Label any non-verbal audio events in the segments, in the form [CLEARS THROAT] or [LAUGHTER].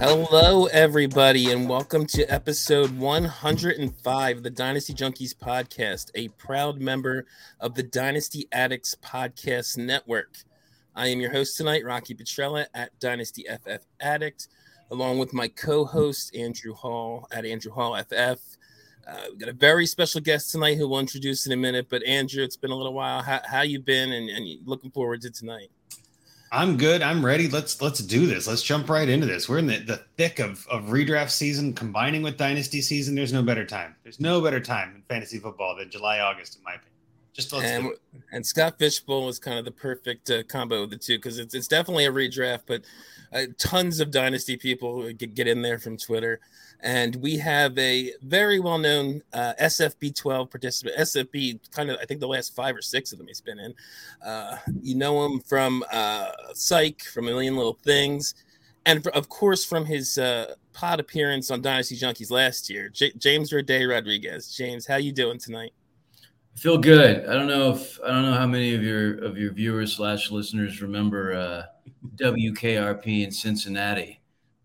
Hello, everybody, and welcome to episode 105 of the Dynasty Junkies podcast, a proud member of the Dynasty Addicts Podcast Network. I am your host tonight, Rocky Petrella at Dynasty FF Addict, along with my co host, Andrew Hall at Andrew Hall FF. Uh, we've got a very special guest tonight who we'll introduce in a minute. But, Andrew, it's been a little while. How, how you been and, and looking forward to tonight? I'm good. I'm ready. Let's let's do this. Let's jump right into this. We're in the, the thick of, of redraft season combining with dynasty season. There's no better time. There's no better time in fantasy football than July, August, in my opinion. Just let's and, and Scott Fishbowl was kind of the perfect uh, combo of the two because it's, it's definitely a redraft, but uh, tons of dynasty people get, get in there from Twitter. And we have a very well known uh, SFB 12 participant. SFB, kind of, I think the last five or six of them he's been in. Uh, you know him from uh, Psych, from A Million Little Things, and for, of course from his uh, pod appearance on Dynasty Junkies last year. J- James Roday Rodriguez. James, how you doing tonight? I feel good. I don't know if I don't know how many of your of your viewers slash listeners remember uh, WKRP in Cincinnati,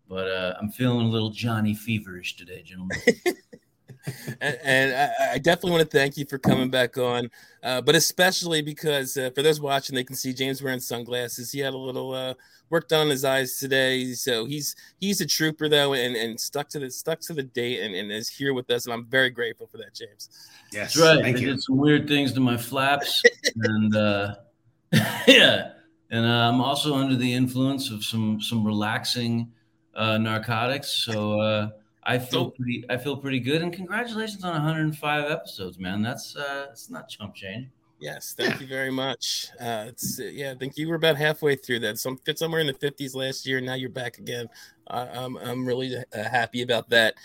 but uh, I'm feeling a little Johnny feverish today, gentlemen. [LAUGHS] and, and I, I, definitely want to thank you for coming back on, uh, but especially because uh, for those watching, they can see James wearing sunglasses. He had a little uh, work done on his eyes today, so he's he's a trooper though, and, and stuck to the stuck to the date, and, and is here with us, and I'm very grateful for that, James. Yes, That's right. Thank I you. did some weird things to my flaps, and uh, [LAUGHS] yeah, and uh, I'm also under the influence of some some relaxing uh, narcotics, so. Uh, I feel pretty. I feel pretty good, and congratulations on 105 episodes, man. That's uh, it's not chump change. Yes, thank you very much. Uh, it's uh, yeah, I think you were about halfway through that. Some fit somewhere in the 50s last year. And now you're back again. Uh, I'm I'm really uh, happy about that.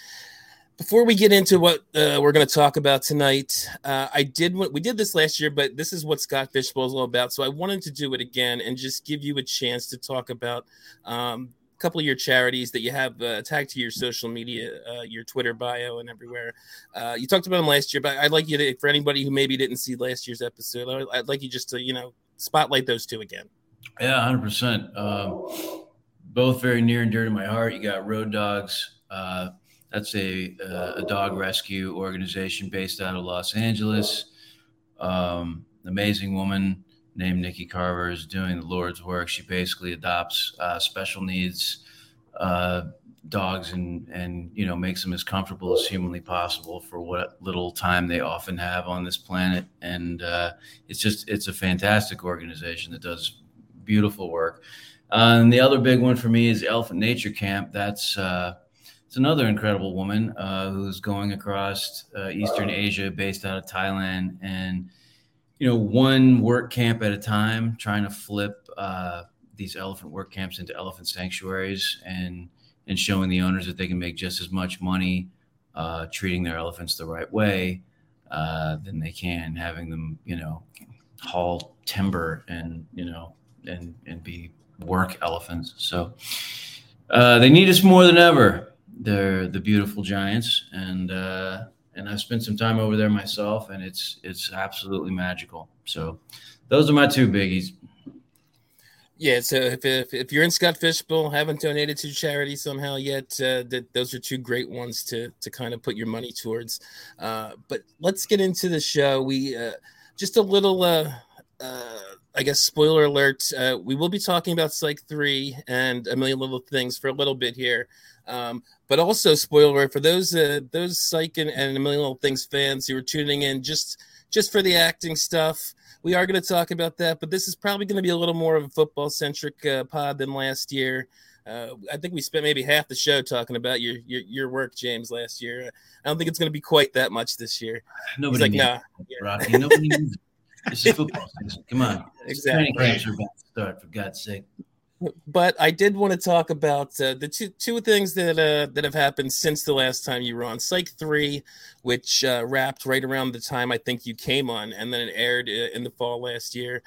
Before we get into what uh, we're going to talk about tonight, uh, I did what we did this last year, but this is what Scott Fishbowl is all about. So I wanted to do it again and just give you a chance to talk about um, couple of your charities that you have uh, tagged to your social media, uh, your Twitter bio, and everywhere. Uh, you talked about them last year, but I'd like you to, for anybody who maybe didn't see last year's episode, I'd like you just to, you know, spotlight those two again. Yeah, hundred um, percent. Both very near and dear to my heart. You got Road Dogs. Uh, that's a uh, a dog rescue organization based out of Los Angeles. Um, amazing woman named Nikki Carver is doing the Lord's work. She basically adopts uh, special needs uh, dogs and and you know makes them as comfortable as humanly possible for what little time they often have on this planet. And uh, it's just it's a fantastic organization that does beautiful work. Uh, and the other big one for me is Elephant Nature Camp. That's uh, it's another incredible woman uh, who's going across Eastern Asia, based out of Thailand, and you know, one work camp at a time, trying to flip uh, these elephant work camps into elephant sanctuaries and and showing the owners that they can make just as much money uh, treating their elephants the right way uh, than they can having them, you know, haul timber and you know and and be work elephants. So uh, they need us more than ever. They're the beautiful giants, and uh, and I've spent some time over there myself, and it's it's absolutely magical. So those are my two biggies. Yeah, so if, if, if you're in Scott Fishbowl, haven't donated to charity somehow yet, uh, that those are two great ones to to kind of put your money towards. Uh, but let's get into the show. We uh, just a little uh, uh, I guess spoiler alert, uh, we will be talking about Psych 3 and a million little things for a little bit here. Um, but also spoiler for those uh, those Psych and, and a million little things fans who are tuning in just just for the acting stuff. We are going to talk about that, but this is probably going to be a little more of a football centric uh, pod than last year. Uh, I think we spent maybe half the show talking about your your, your work, James, last year. I don't think it's going to be quite that much this year. Nobody like, nah. Rocky. Nobody needs it. This is [LAUGHS] football season. Come on. Exactly. Training camps are about to start, for God's sake. But I did want to talk about uh, the two two things that uh, that have happened since the last time you were on Psych Three, which uh, wrapped right around the time I think you came on, and then it aired uh, in the fall last year.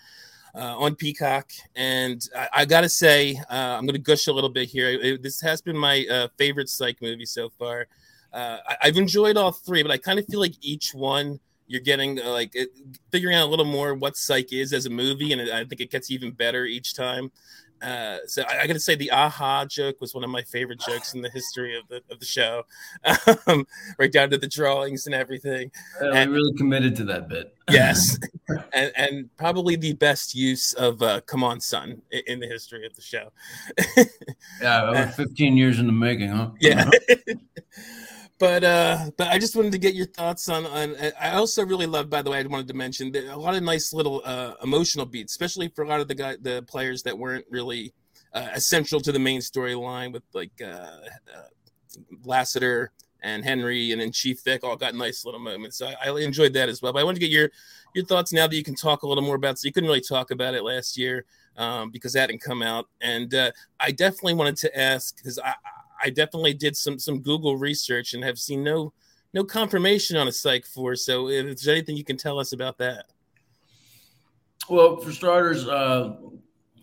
Uh, on Peacock. And I, I got to say, uh, I'm to gush a little bit here. It, this has been my favorite psych movie so far. I, have enjoyed all three, but I kind of feel like each one you're getting like it, figuring out a little more what psych is as a movie, and it, I think it gets even better each time. Uh, so I, I got to say the aha joke was one of my favorite jokes in the history of the of the show, [LAUGHS] um, right down to the drawings and everything. Uh, and, we really committed to that bit. [LAUGHS] yes, and and probably the best use of uh, "Come on, son" in, in the history of the show. [LAUGHS] yeah, 15 years in the making, huh? Yeah. But uh but i just wanted to get your thoughts on on i also really love by the way i wanted to mention a lot of nice little uh emotional beats especially for a lot of the guy the players that weren't really uh, essential to the main storyline with like uh, uh lassiter and henry and then chief vick all got nice little moments. So I, I enjoyed that as well. But i wanted to get your your thoughts now that you can talk a little more about so you couldn't really talk about it last year um, because that didn't come out. And uh, i definitely wanted to ask because i I definitely did some some Google research and have seen no no confirmation on a Psych Four. So, if there's anything you can tell us about that. Well, for starters, uh,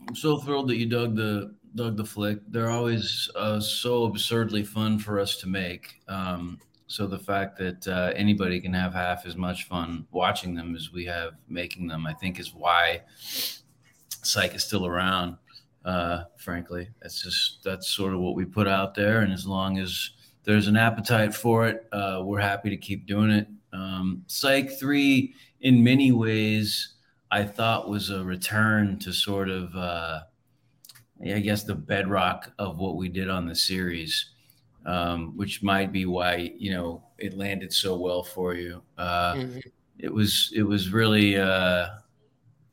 I'm so thrilled that you dug the dug the flick. They're always uh, so absurdly fun for us to make. Um, so the fact that uh, anybody can have half as much fun watching them as we have making them, I think, is why Psych is still around uh, frankly. That's just that's sort of what we put out there, and as long as there's an appetite for it, uh, we're happy to keep doing it. Um, Psych three, in many ways, I thought was a return to sort of, uh, I guess, the bedrock of what we did on the series, um, which might be why you know it landed so well for you. Uh, mm-hmm. It was it was really uh,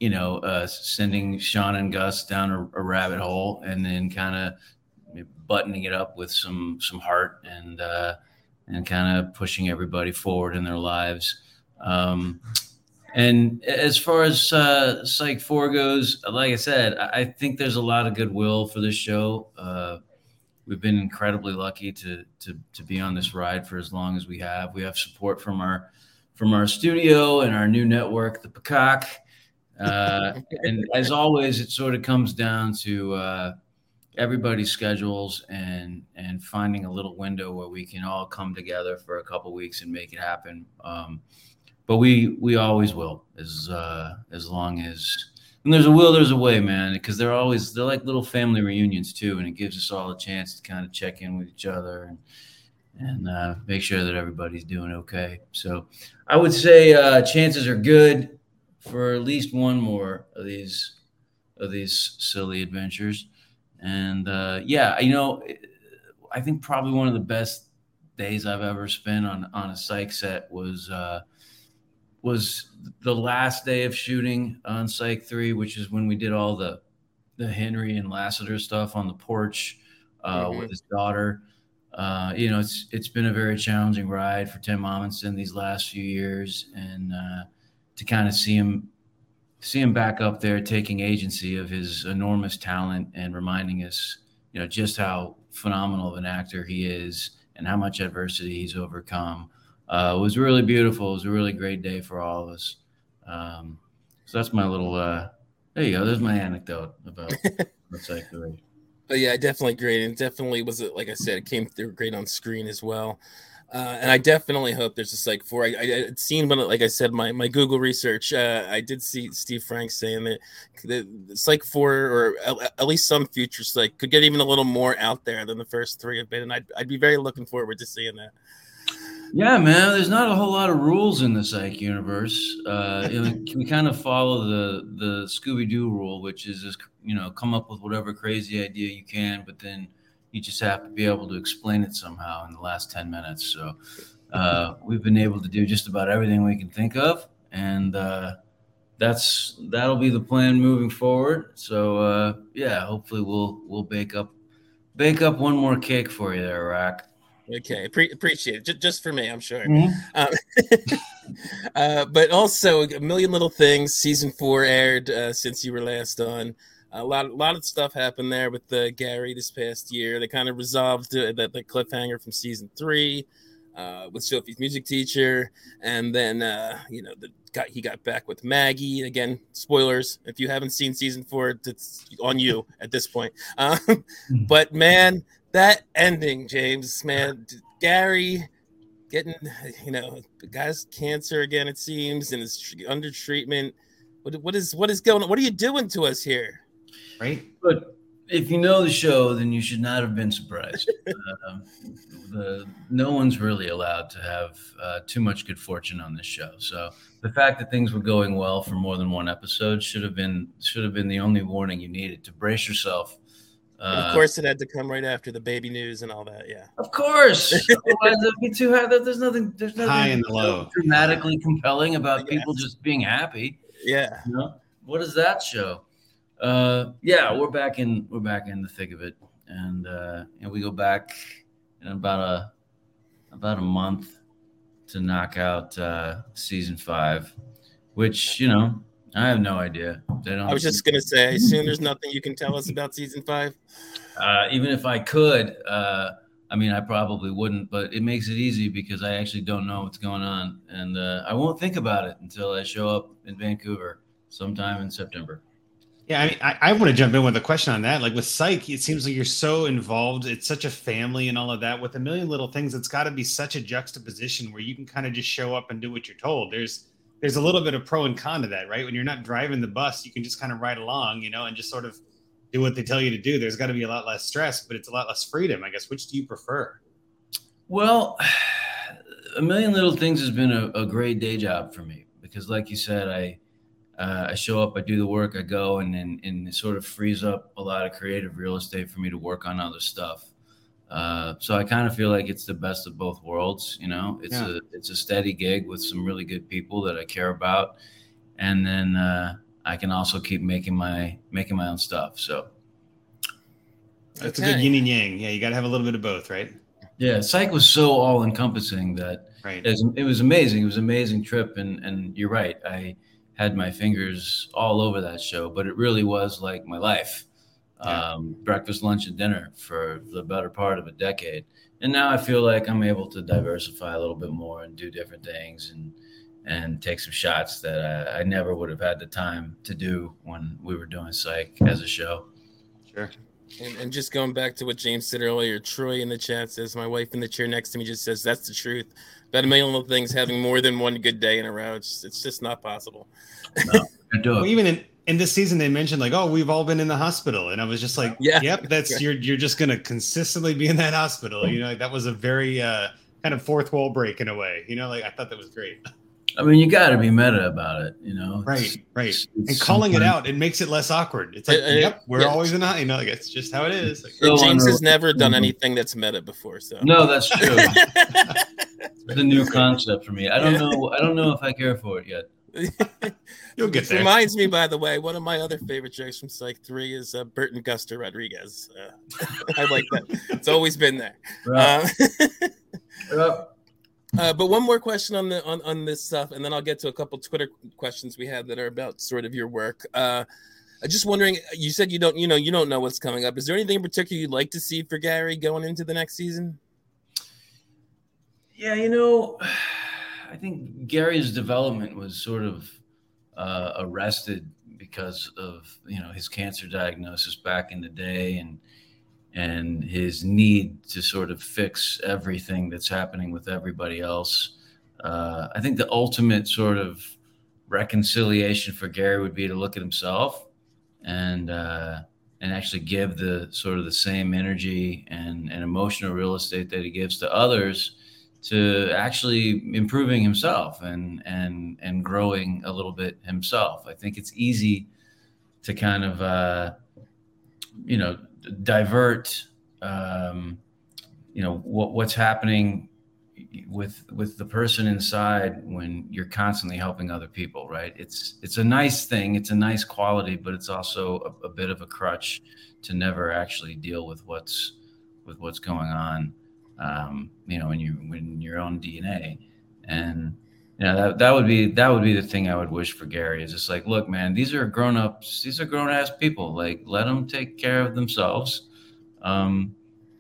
you know, uh, sending Sean and Gus down a, a rabbit hole and then kind of buttoning it up with some some heart and uh, and kind of pushing everybody forward in their lives. Um, and as far as uh, Psych Four goes, like I said, I think there's a lot of goodwill for this show. Uh, we've been incredibly lucky to, to to be on this ride for as long as we have. We have support from our from our studio and our new network, the Peacock. Uh, and as always, it sort of comes down to uh, everybody's schedules and and finding a little window where we can all come together for a couple weeks and make it happen. Um, but we we always will, as uh, as long as when there's a will, there's a way, man. Because they're always they're like little family reunions too, and it gives us all a chance to kind of check in with each other and and uh, make sure that everybody's doing okay. So I would say uh, chances are good for at least one more of these of these silly adventures. And uh, yeah, you know, I think probably one of the best days I've ever spent on on a psych set was uh, was the last day of shooting on Psych Three, which is when we did all the the Henry and Lassiter stuff on the porch uh, mm-hmm. with his daughter. Uh, you know, it's it's been a very challenging ride for Tim Omundson these last few years, and uh, to kind of see him see him back up there taking agency of his enormous talent and reminding us, you know, just how phenomenal of an actor he is and how much adversity he's overcome. Uh, was really beautiful. It was a really great day for all of us. Um, so that's my little. Uh, there you go. There's my anecdote about [LAUGHS] what's like the But yeah, definitely great, and definitely was it like I said, it came through great on screen as well. Uh, and I definitely hope there's a Psych Four. I, I would seen when, like I said, my, my Google research. Uh, I did see Steve Frank saying that the, Psych Four, or at, least some future Psych, could get even a little more out there than the first three have been. And I'd, I'd be very looking forward to seeing that. Yeah, man. There's not a whole lot of rules in the psych universe. Uh, know, we [LAUGHS] kind of follow the the Scooby Doo rule, which is just you know come up with whatever crazy idea you can, but then you just have to be able to explain it somehow in the last ten minutes. So uh, we've been able to do just about everything we can think of, and uh, that's that'll be the plan moving forward. So uh, yeah, hopefully we'll we'll bake up bake up one more cake for you there, Rack. Okay, Pre- appreciate it. J- just for me, I'm sure. Mm-hmm. Um, [LAUGHS] uh, but also, a million little things. Season four aired uh, since you were last on. A lot, a lot of stuff happened there with the Gary this past year. They kind of resolved the, the, the cliffhanger from season three uh, with Sophie's music teacher, and then uh, you know the got he got back with Maggie again. Spoilers if you haven't seen season four, it's on you at this point. [LAUGHS] Um, hmm. but man, that ending, James, man, Gary getting, you know, the guy's cancer again, it seems, and is under treatment. What, what is what is going on? What are you doing to us here? Right. But if you know the show, then you should not have been surprised. uh, [LAUGHS] the, no one's really allowed to have uh, too much good fortune on this show. So the fact that things were going well for more than one episode should have been should have been the only warning you needed to brace yourself uh, of course, it had to come right after the baby news and all that. Yeah. Of course. [LAUGHS] Otherwise, it'd be too high. There's nothing. There's nothing high and low. Dramatically compelling about people just being happy. Yeah. You know? What does that show? Uh, yeah, we're back in. We're back in the thick of it, and uh, and we go back in about a about a month to knock out uh, season five, which you know I have no idea. They don't. I was just gonna say, I assume there's nothing you can tell us about season five. [LAUGHS] Uh, even if I could, uh, I mean, I probably wouldn't. But it makes it easy because I actually don't know what's going on, and uh, I won't think about it until I show up in Vancouver sometime in September. Yeah, I mean, I, I want to jump in with a question on that. Like with Psych, it seems like you're so involved. It's such a family and all of that. With a million little things, it's got to be such a juxtaposition where you can kind of just show up and do what you're told. There's there's a little bit of pro and con to that, right? When you're not driving the bus, you can just kind of ride along, you know, and just sort of do what they tell you to do. There's got to be a lot less stress, but it's a lot less freedom, I guess. Which do you prefer? Well, [SIGHS] a million little things has been a, a great day job for me because, like you said, I uh, I show up, I do the work, I go, and then and it sort of frees up a lot of creative real estate for me to work on other stuff. Uh, so I kind of feel like it's the best of both worlds. You know, it's yeah. a it's a steady gig with some really good people that I care about, and then uh, I can also keep making my making my own stuff. So that's okay. a good yin and yang. Yeah, you got to have a little bit of both, right? Yeah, Psych was so all encompassing that right. it, was, it was amazing. It was an amazing trip, and and you're right. I had my fingers all over that show, but it really was like my life um, breakfast, lunch, and dinner for the better part of a decade. And now I feel like I'm able to diversify a little bit more and do different things and and take some shots that I, I never would have had the time to do when we were doing psych as a show. Sure. And, and, just going back to what James said earlier, Troy in the chat says, My wife in the chair next to me just says, That's the truth. About a million little things having more than one good day in a row. It's, it's just not possible. No, well, even in, in this season they mentioned like oh we've all been in the hospital. And i was just like yeah. Yep that's you're you're just gonna consistently be in that hospital. You know like that was a very uh kind of fourth wall break in a way. You know like i thought that was great i mean you got to be meta about it you know right it's, right it's, and calling it out it makes it less awkward it's like yep we're yeah. always in a you know like it's just how it is like, so james has never done anything that's meta before so no that's true [LAUGHS] it's a new concept for me i don't know i don't know if i care for it yet [LAUGHS] You'll get there. Reminds me, by the way, one of my other favorite jokes from Psych Three is uh, Burton Guster Rodriguez. Uh, [LAUGHS] I like that. It's always been there. Right. Uh, uh, but one more question on the on, on this stuff, and then I'll get to a couple Twitter questions we had that are about sort of your work. Uh, I'm just wondering. You said you don't, you know, you don't know what's coming up. Is there anything in particular you'd like to see for Gary going into the next season? Yeah, you know. I think Gary's development was sort of uh, arrested because of you know his cancer diagnosis back in the day and and his need to sort of fix everything that's happening with everybody else. Uh, I think the ultimate sort of reconciliation for Gary would be to look at himself and uh, and actually give the sort of the same energy and, and emotional real estate that he gives to others to actually improving himself and and and growing a little bit himself. I think it's easy to kind of uh, you know divert um, you know what what's happening with with the person inside when you're constantly helping other people right? It's it's a nice thing it's a nice quality but it's also a, a bit of a crutch to never actually deal with what's with what's going on um, you know in your in your own dna and know that, that would be that would be the thing i would wish for gary is just like look man these are grown-ups these are grown-ass people. Like let them take care of themselves um,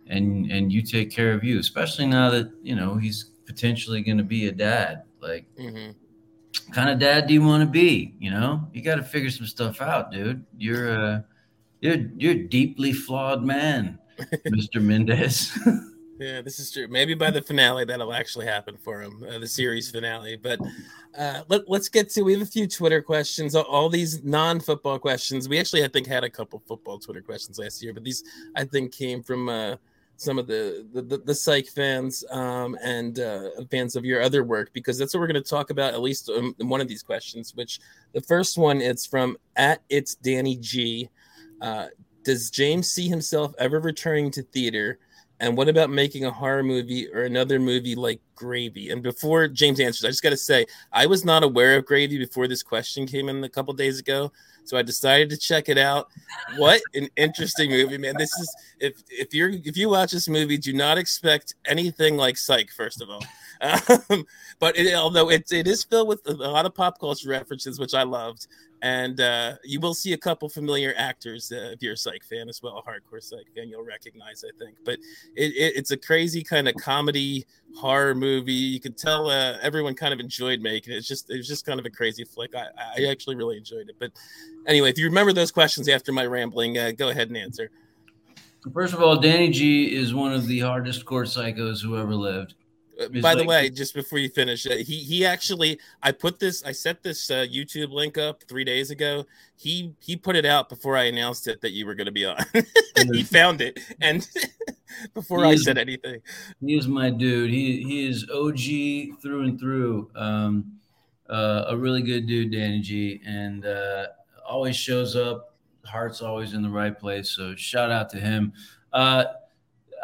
and and you take care of you especially now that you know he's potentially going to be a dad. Like mm-hmm. kind of dad do you want to be you know? You got to figure some stuff out dude. You're a you're you're a deeply flawed man [LAUGHS] mr mendez [LAUGHS] yeah this is true. Maybe by the finale that'll actually happen for him uh, the series finale but uh, let, us get to we have a few twitter questions all, these non-football questions. We actually i think had a couple football twitter questions last year but these i think came from uh, some of the the, the, the psych fans um, and uh, fans of your other work because that's what we're going to talk about at least um, in one of these questions which the first one it's from at it's danny g. Uh, does james see himself ever returning to theater and what about making a horror movie or another movie like Gravy? And before James answers, I just got to say, I was not aware of Gravy before this question came in a couple days ago. So I decided to check it out. What an interesting movie, man! This is if if you're if you watch this movie, do not expect anything like Psych. First of all, um, but it, although it, it is filled with a lot of pop culture references, which I loved, and uh, you will see a couple familiar actors uh, if you're a psych fan as well a hardcore psych fan you'll recognize i think. But it, it, it's a crazy kind of comedy horror movie. You could tell uh, everyone kind of enjoyed making it. It's just it was just kind of a crazy flick. I, I actually really enjoyed it. But anyway if you remember those questions after my rambling uh, go ahead and answer. First of all danny g is one of the hardest core psychos who ever lived by the way, just before you finish, uh, he he actually I put this I set this uh, YouTube link up three days ago. He he put it out before I announced it that you were going to be on. [LAUGHS] he found it and [LAUGHS] before I said anything. He is my dude. He he is OG through and through. Um, uh, a really good dude, Danny G, and uh, always shows up. Heart's always in the right place. So shout out to him. Uh,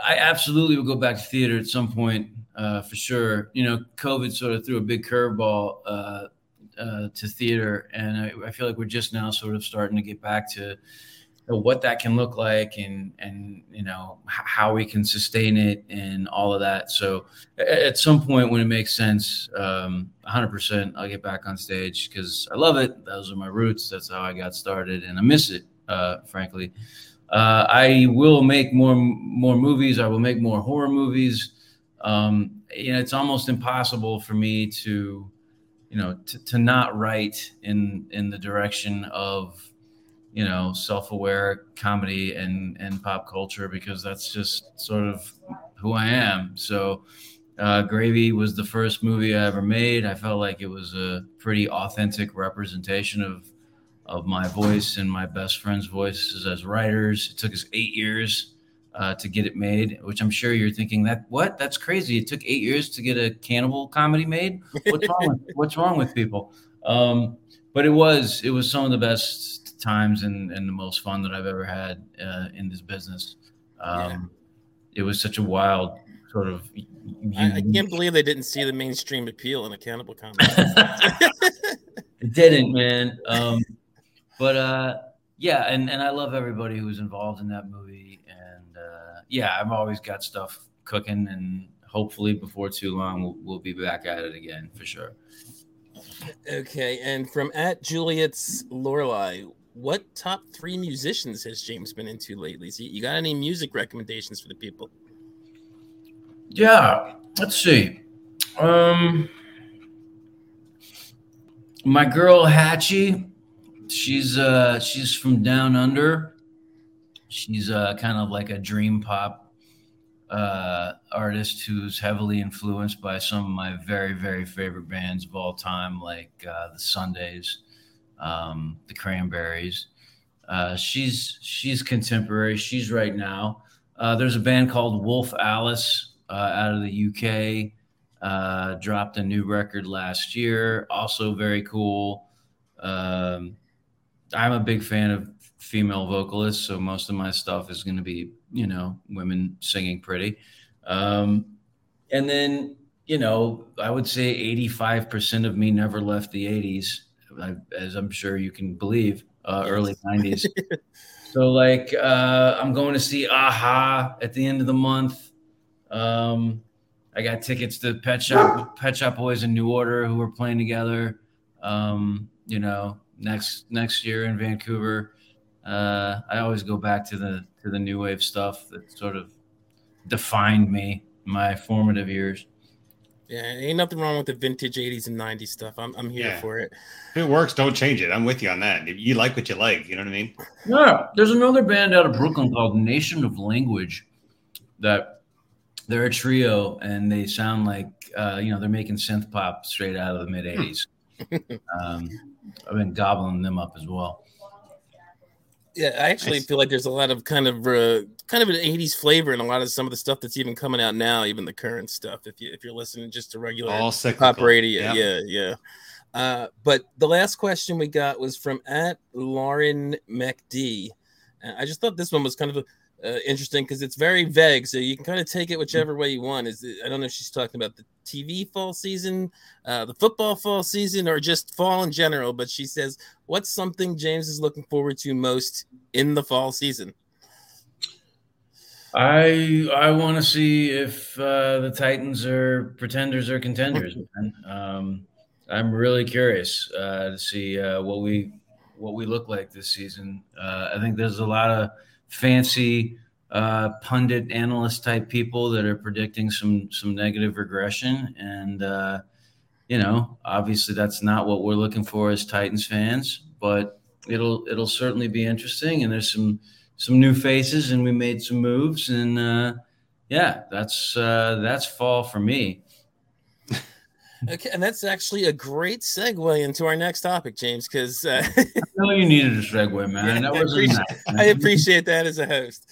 I absolutely will go back to theater at some point uh, for sure. You know, COVID sort of threw a big curveball uh, uh, to theater, and I, I, feel like we're just now sort of starting to get back to what that can look like, and and you know how we can sustain it, and all of that. So, at some point when it makes sense, um, 100%, I'll get back on stage because I love it. Those are my roots. That's how I got started, and I miss it, uh, frankly. Uh, I will make more more movies. I will make more horror movies um, you know, it's almost impossible for me to, you know, to, to not write in in the direction of, you know, self-aware comedy and and pop culture because that's just sort of who I am. So, uh, Gravy was the first movie I ever made. I felt like it was a pretty authentic representation of of my voice and my best friend's voices as writers. It took us eight years uh, to get it made, which I'm sure you're thinking that what that's crazy. It took eight years to get a cannibal comedy made. What's wrong with [LAUGHS] what's wrong with people? Um, but it was it was some of the best times and, and the most fun that I've ever had uh, in this business. Um, yeah. It was such a wild sort of. I, I, can't believe they didn't see the mainstream appeal in a cannibal comedy. [LAUGHS] it didn't, man. Um, but uh, yeah, and and I love everybody who was involved in that movie yeah, I've always got stuff cooking, and hopefully before too long we'll, we'll be back at it again for sure. Okay, and from at Juliet's Lorelei, what top three musicians has James been into lately? So you got any music recommendations for the people? Yeah, let's see. Um, my girl Hatchie, she's uh she's from down under. She's uh, kind of like a dream pop uh, artist who's heavily influenced by some of my very, very favorite bands of all time, like uh, the Sundays, um, the Cranberries. Uh, she's she's contemporary. She's right now. Uh, there's a band called Wolf Alice uh, out of the UK. Uh, dropped a new record last year, also very cool. Um, I'm a big fan of female vocalists, so most of my stuff is going to be, you know, women singing pretty. Um, and then, you know, I would say 85% of me never left the 80s, as I'm sure you can believe, uh, early 90s. [LAUGHS] so, like, uh, I'm going to see a-ha at the end of the month. Um, I got tickets to Pet Shop Pet Shop Boys in New Order who are playing together. Um, you know, next next year in Vancouver. Uh, I always go back to the to the new wave stuff that sort of defined me my formative years. Yeah, ain't nothing wrong with the vintage 80s and 90s stuff. I'm, I'm here yeah. for it. If it works, don't change it. I'm with you on that. You like what you like. You know what I mean? Yeah. There's another band out of Brooklyn called Nation of Language that they're a trio and they sound like uh, you know they're making synth pop straight out of the mid '80s. [LAUGHS] um, I've been gobbling them up as well. Yeah, I actually feel like there's a lot of kind of uh, kind of an '80s flavor in a lot of some of the stuff that's even coming out now, even the current stuff. If you if you're listening just to regular All pop radio, yeah, yeah. Uh, but the last question we got was from at Lauren McD. I just thought this one was kind of a uh, interesting because it's very vague, so you can kind of take it whichever way you want. Is it, I don't know if she's talking about the TV fall season, uh, the football fall season, or just fall in general. But she says, "What's something James is looking forward to most in the fall season?" I I want to see if uh, the Titans are pretenders or contenders. [LAUGHS] Man. Um, I'm really curious uh, to see uh, what we what we look like this season. Uh, I think there's a lot of fancy uh, pundit analyst type people that are predicting some some negative regression. And uh, you know obviously that's not what we're looking for as titans fans but it'll it'll certainly be interesting. And there's some some new faces and we made some moves. And uh, yeah that's uh, that's fall for me Okay, and that's actually a great segue into our next topic, James. Because uh, [LAUGHS] I know you needed a segue, man. Yeah, I, appreciate, I, appreciate, that as a host.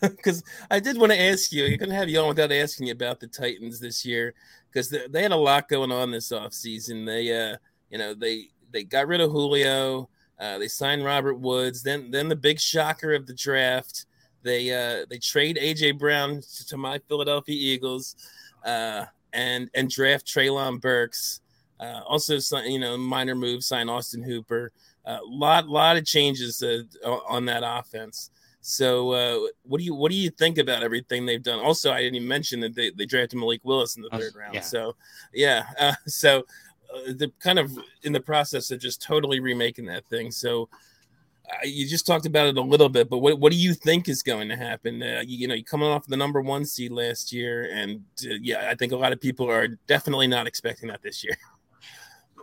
Because uh, [LAUGHS] I did want to ask you. You're going have you on without asking you about the Titans this year, because they, they, had a lot going on this offseason. They, uh, you know, they they got rid of Julio. Uh, they signed Robert Woods. Then then the big shocker of the draft. They uh, they trade AJ Brown to, to my Philadelphia Eagles. Uh, and and draft Treylon Burks. Uh, also, you know, minor moves, sign Austin Hooper. A uh, lot, lot of changes uh, on that offense. So, uh, what do you what do you think about everything they've done? Also, I didn't even mention that they, they drafted Malik Willis in the third round. Yeah. So, yeah, uh, so uh, they're kind of in the process of just totally remaking that thing. So, you just talked about it a little bit, but what, what do you think is going to happen? Uh, you, you, know, you're coming off the number one seed last year, and uh, yeah, I think a lot of people are definitely not expecting that this year.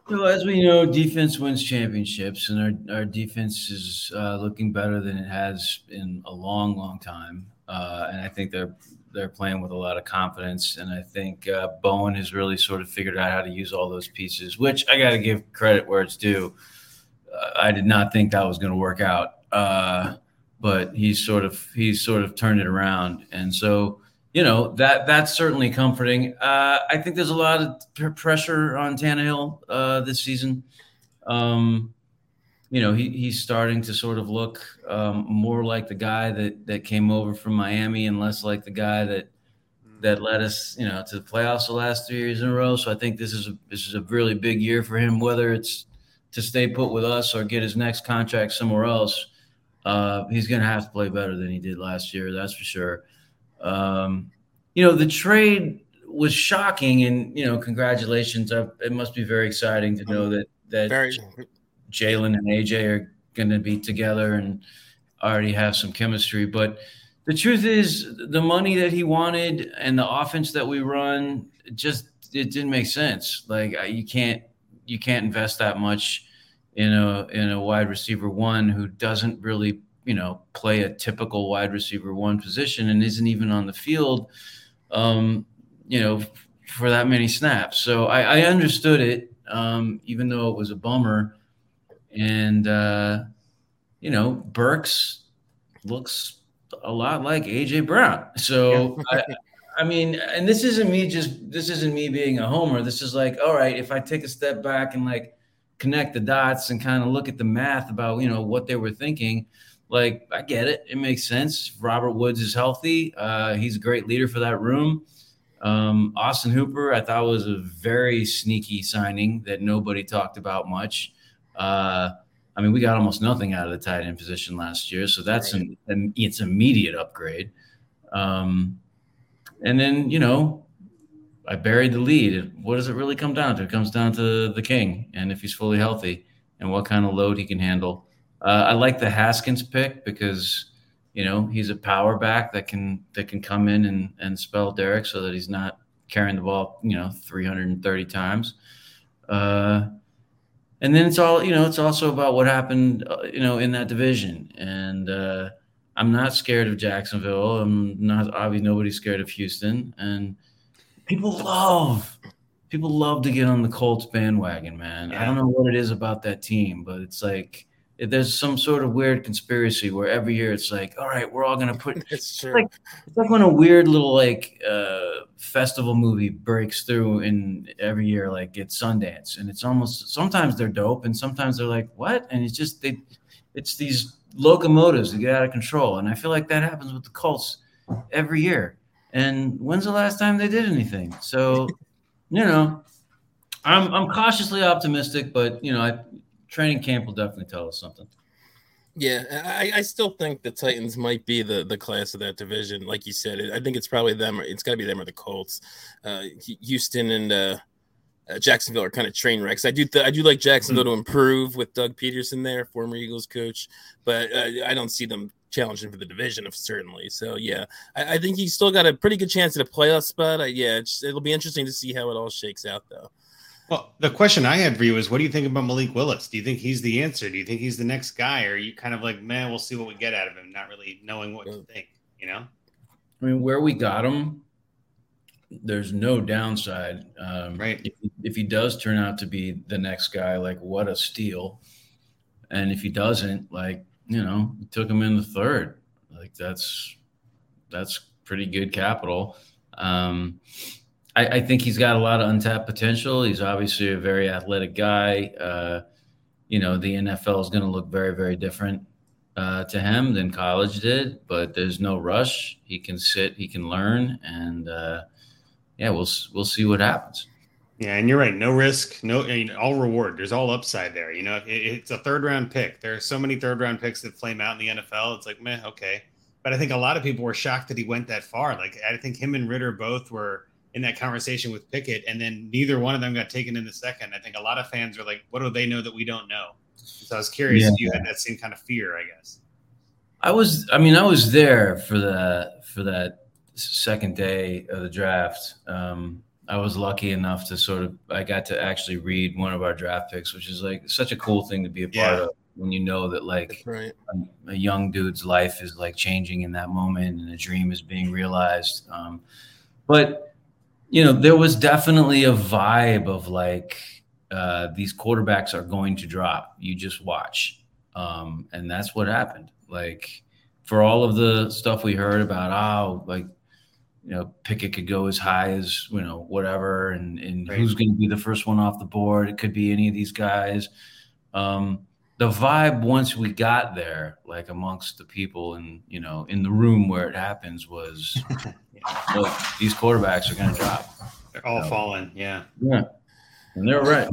Well, as we know, defense wins championships, and our, our defense is uh, looking better than it has in a long, long time. Uh, and I think they're they're playing with a lot of confidence, and I think uh, Bowen has really sort of figured out how to use all those pieces, which I got to give credit where it's due I did not think that was going to work out. Uh, but he's sort of he's sort of turned it around, and so you know that that's certainly comforting. Uh, I think there's a lot of pressure on Tannehill uh, this season. Um, you know, he, he's starting to sort of look um, more like the guy that that came over from Miami, and less like the guy that that led us, you know, to the playoffs the last three years in a row. So I think this is a this is a really big year for him. Whether it's to stay put with us or get his next contract somewhere else, uh, he's going to have to play better than he did last year. That's for sure. Um, you know, the trade was shocking, and you know, congratulations. it must be very exciting to know that that Jalen and AJ are going to be together and already have some chemistry. But the truth is, the money that he wanted and the offense that we run just it didn't make sense. Like you can't you can't invest that much in a in a wide receiver one who doesn't really you know play a typical wide receiver one position and isn't even on the field um, you know for that many snaps. So i, I understood it um, even though it was a bummer. And uh, you know burks looks a lot like aj brown. So [LAUGHS] I, I mean, and this isn't me just this isn't me being a homer. This is like, all right, if I take a step back and like connect the dots and kind of look at the math about you know what they were thinking, like I get it, it makes sense. Robert Woods is healthy. Uh, he's a great leader for that room. Um, Austin Hooper, I thought was a very sneaky signing that nobody talked about much. Uh, I mean, we got almost nothing out of the tight end position last year, so that's right. an, an it's immediate upgrade. Um, and then you know, I buried the lead. What does it really come down to? It comes down to the king and if he's fully healthy and what kind of load he can handle. Uh, I like the Haskins pick because you know he's a power back that can that can come in and and spell Derrick so that he's not carrying the ball you know 330 times. Uh, and then it's all you know it's also about what happened uh, you know in that division and uh, i'm not scared of jacksonville i'm not obviously nobody's scared of houston and people love people love to get on the colts bandwagon man yeah. i don't know what it is about that team but it's like there's some sort of weird conspiracy where every year it's like, all right, we're all gonna put. [LAUGHS] it's true. Like, it's like when a weird little like uh, festival movie breaks through in every year, like it's Sundance, and it's almost sometimes they're dope, and sometimes they're like what, and it's just they, it's these locomotives that get out of control, and I feel like that happens with the Colts every year. And when's the last time they did anything? So, you know, I'm I'm cautiously optimistic, but you know, I training camp will definitely tell us something. Yeah, I, I still think the Titans might be the, the class of that division. Like you said, I think it's probably them. Or, it's got to be them or the Colts. Uh, Houston and uh, uh, Jacksonville are kind of train wrecks. I do th- I do like Jacksonville mm-hmm. to improve with Doug Pederson there, former Eagles coach, but uh, I don't see them challenging for the division, of certainly. So yeah, I, I, think he's still got a pretty good chance at a playoff spot. yeah, it'll be interesting to see how it all shakes out, though. Well, the question I had for you is, what do you think about Malik Willis? Do you think he's the answer? Do you think he's the next guy, or are you kind of like, man, we'll see what we get out of him, not really knowing what to think? You know, I mean, where we got him, there's no downside. Um, right. If, if he does turn out to be the next guy, like what a steal. And if he doesn't, like you know, took him in the third. Like that's that's pretty good capital. Um, I, I, think he's got a lot of untapped potential. He's obviously a very athletic guy. Uh, you know, the NFL is going to look very, very different uh, to him than college did, but there's no rush. He can sit, he can learn, and uh, yeah, we'll we'll see what happens. Yeah, and you're right. No risk, no I mean, all reward. There's all upside there. You know, it, it's a third round pick. There are so many third round picks that flame out in the NFL. It's like, meh, okay. But I think a lot of people were shocked that he went that far. Like I think him and Ridder both were in that conversation with Pickett, and then neither one of them got taken in the second. I think a lot of fans are like, "What do they know that we don't know?" So I was curious yeah. if you had that same kind of fear. I guess. I was. I mean, I was there for the for that second day of the draft. Um, I was lucky enough to sort of I got to actually read one of our draft picks, which is like such a cool thing to be a part yeah. of when you know that like right. a, a, young dude's life is like changing in that moment and a dream is being realized. Um, but you know, there was definitely a vibe of like uh, these quarterbacks are going to drop. You just watch, um, and that's what happened. Like for all of the stuff we heard about, oh, like you know, Pickett could go as high as you know whatever, and and right. who's going to be the first one off the board? It could be any of these guys. Um, the vibe once we got there, like amongst the people and you know in the room where it happens, was [LAUGHS] look, these quarterbacks are going to drop. They're all so, falling. Yeah. Yeah. And they're right.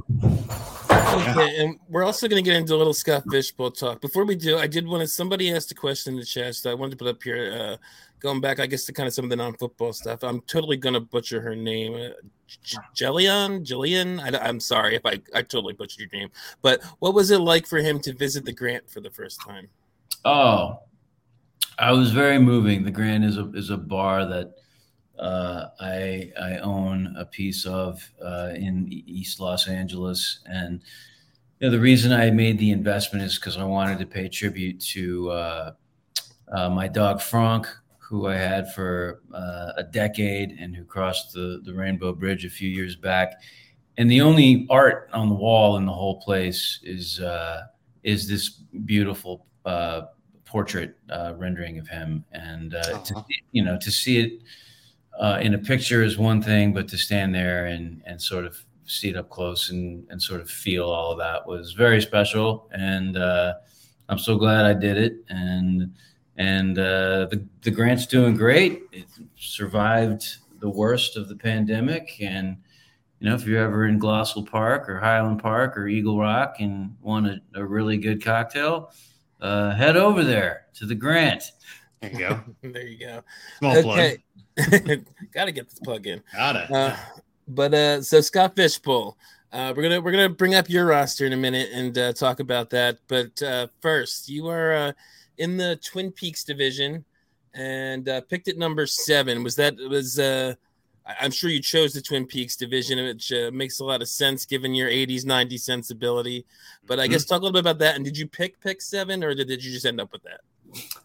Okay, and we're also going to get into a little Scott Fishbowl talk. Before we do, I did want to. Somebody asked a question in the chat, so I wanted to put up here. Uh, going back, I guess, to kind of some of the non-football stuff. I'm totally going to butcher her name, uh, Jillian. Jillian. I, am sorry if I I totally butchered your name. But what was it like for him to visit the Grant for the first time? Oh, I was very moving. The Grant is a is a bar that uh, I I own a piece of uh, in East Los Angeles, and you know, the reason I made the investment is because I wanted to pay tribute to uh, uh my dog Franck, who I had for uh, a decade and who crossed the the Rainbow Bridge a few years back. And the only art on the wall in the whole place is uh, is this beautiful portrait rendering of him, and to, you know to see it uh, in a picture is one thing, but to stand there and and sort of see it up close and and sort of feel all of that was very special. And uh, I'm so glad I did it. And and uh, the the grant's doing great. It survived the worst of the pandemic and you know, if you're ever in Glassell Park or Highland Park or Eagle Rock and want a, a really good cocktail, uh, head over there to the Grant. There you go. [LAUGHS] there you go. Small okay. [LAUGHS] Gotta get this plug in. Got it. Uh, but uh, so Scott Fishbowl, uh, we're gonna we're gonna bring up your roster in a minute and uh, talk about that. But uh, first, you are uh, in the Twin Peaks division and uh, picked at number seven. Was that was uh, I'm sure you chose the Twin Peaks division, which uh, makes a lot of sense given your 80s, 90s sensibility. But I mm-hmm. guess talk a little bit about that. And did you pick pick seven, or did, did you just end up with that?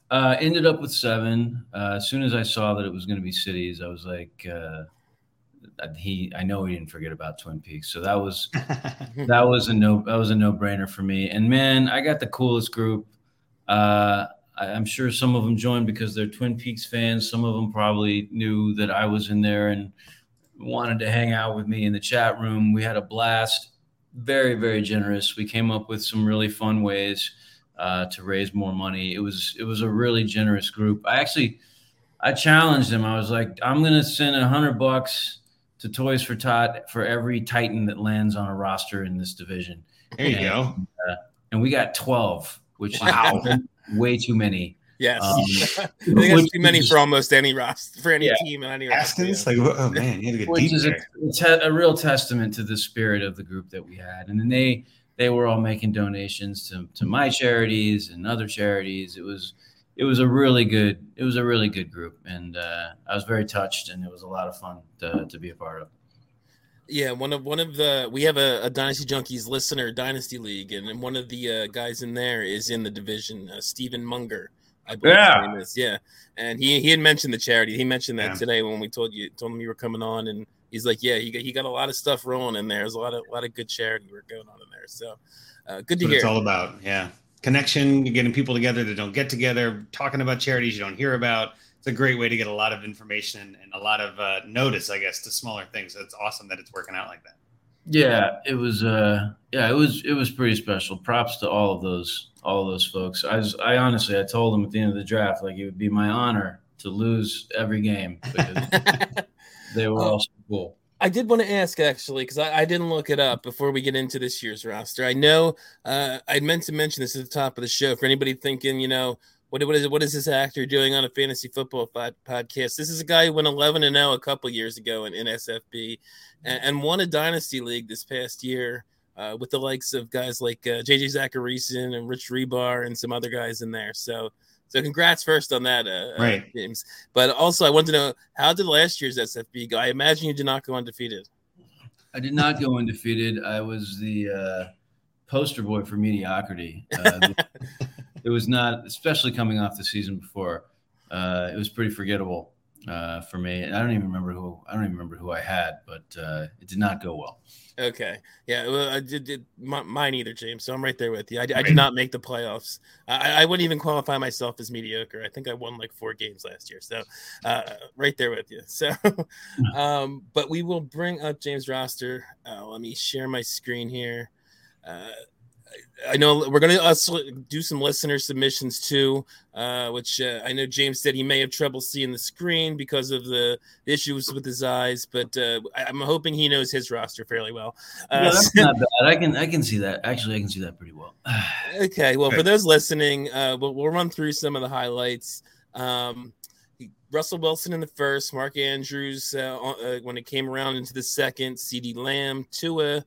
Uh, ended up with seven. Uh, as soon as I saw that it was going to be cities, I was like, uh, he. I know he didn't forget about Twin Peaks, so that was [LAUGHS] that was a no that was a no brainer for me. And man, I got the coolest group. Uh, I'm sure some of them joined because they're Twin Peaks fans. Some of them probably knew that I was in there and wanted to hang out with me in the chat room. We had a blast. Very, very generous. We came up with some really fun ways uh, to raise more money. It was it was a really generous group. I actually I challenged them. I was like, I'm gonna send a hundred bucks to Toys for Tot for every Titan that lands on a roster in this division. There you and, go. Uh, and we got 12, which wow. way too many. Yes, um, I think that's too many for almost any roster for any yeah. team and any Haskins, like oh man, you had to get which deep is a, it's a real testament to the spirit of the group that we had, and then they they were all making donations to to my charities and other charities. It was it was a really good it was a really good group, and uh, I was very touched, and it was a lot of fun to to be a part of. Yeah, one of one of the we have a, a Dynasty Junkies listener Dynasty League, and, and one of the uh, guys in there is in the division, uh, Stephen Munger. I believe yeah. is. Yeah, and he he had mentioned the charity. He mentioned that yeah. today when we told you told him you were coming on, and he's like, yeah, he got, he got a lot of stuff rolling in there. There's a lot of a lot of good charity work going on in there. So uh, good to hear. It's all about yeah, connection, getting people together that don't get together, talking about charities you don't hear about it's a great way to get a lot of information and a lot of uh, notice, I guess, to smaller things. So it's awesome that it's working out like that. Yeah, it was. Uh, yeah, it was. It was pretty special. Props to all of those, all of those folks. I was. I honestly, I told them at the end of the draft, like it would be my honor to lose every game because [LAUGHS] they were all so cool. I did want to ask actually because I, I, didn't look it up before we get into this year's roster. I know uh, I meant to mention this at the top of the show for anybody thinking, you know, what, what is what is this actor doing on a fantasy football podcast? This is a guy who went 11 and 0 a couple years ago in, NSFB and, and, won a dynasty league this past year uh, with the likes of guys like uh, JJ Zachariason and Rich Hribar and some other guys in there. So, so congrats first on that, uh, uh, right, James. But also, I want to know how did last year's SFB go? I imagine you did not go undefeated. I did not go undefeated. I was the uh, poster boy for mediocrity. [LAUGHS] It was not, especially coming off the season before. Uh, it was pretty forgettable uh, for me. I don't even remember who I don't even remember who I had, but uh, it did not go well. Okay, yeah, well, I did, did mine either, James. So I'm right there with you. I, I did not make the playoffs. I, I, wouldn't even qualify myself as mediocre. I think I won like four games last year. So uh, right there with you. [LAUGHS] So, um, but we will bring up James roster. Uh, let me share my screen here. Uh, I know we're going to also do some listener submissions too, uh, which uh, I know James said he may have trouble seeing the screen because of the issues with his eyes, but uh, I'm hoping he knows his roster fairly well. Uh, no, that's [LAUGHS] not bad. I can I can see that. Actually, I can see that pretty well. [SIGHS] okay, well, for those listening, uh, we'll, we'll, run through some of the highlights. Um, Russell Wilson in the first, Mark Andrews uh, when it came around into the second, CeeDee Lamb, Tua.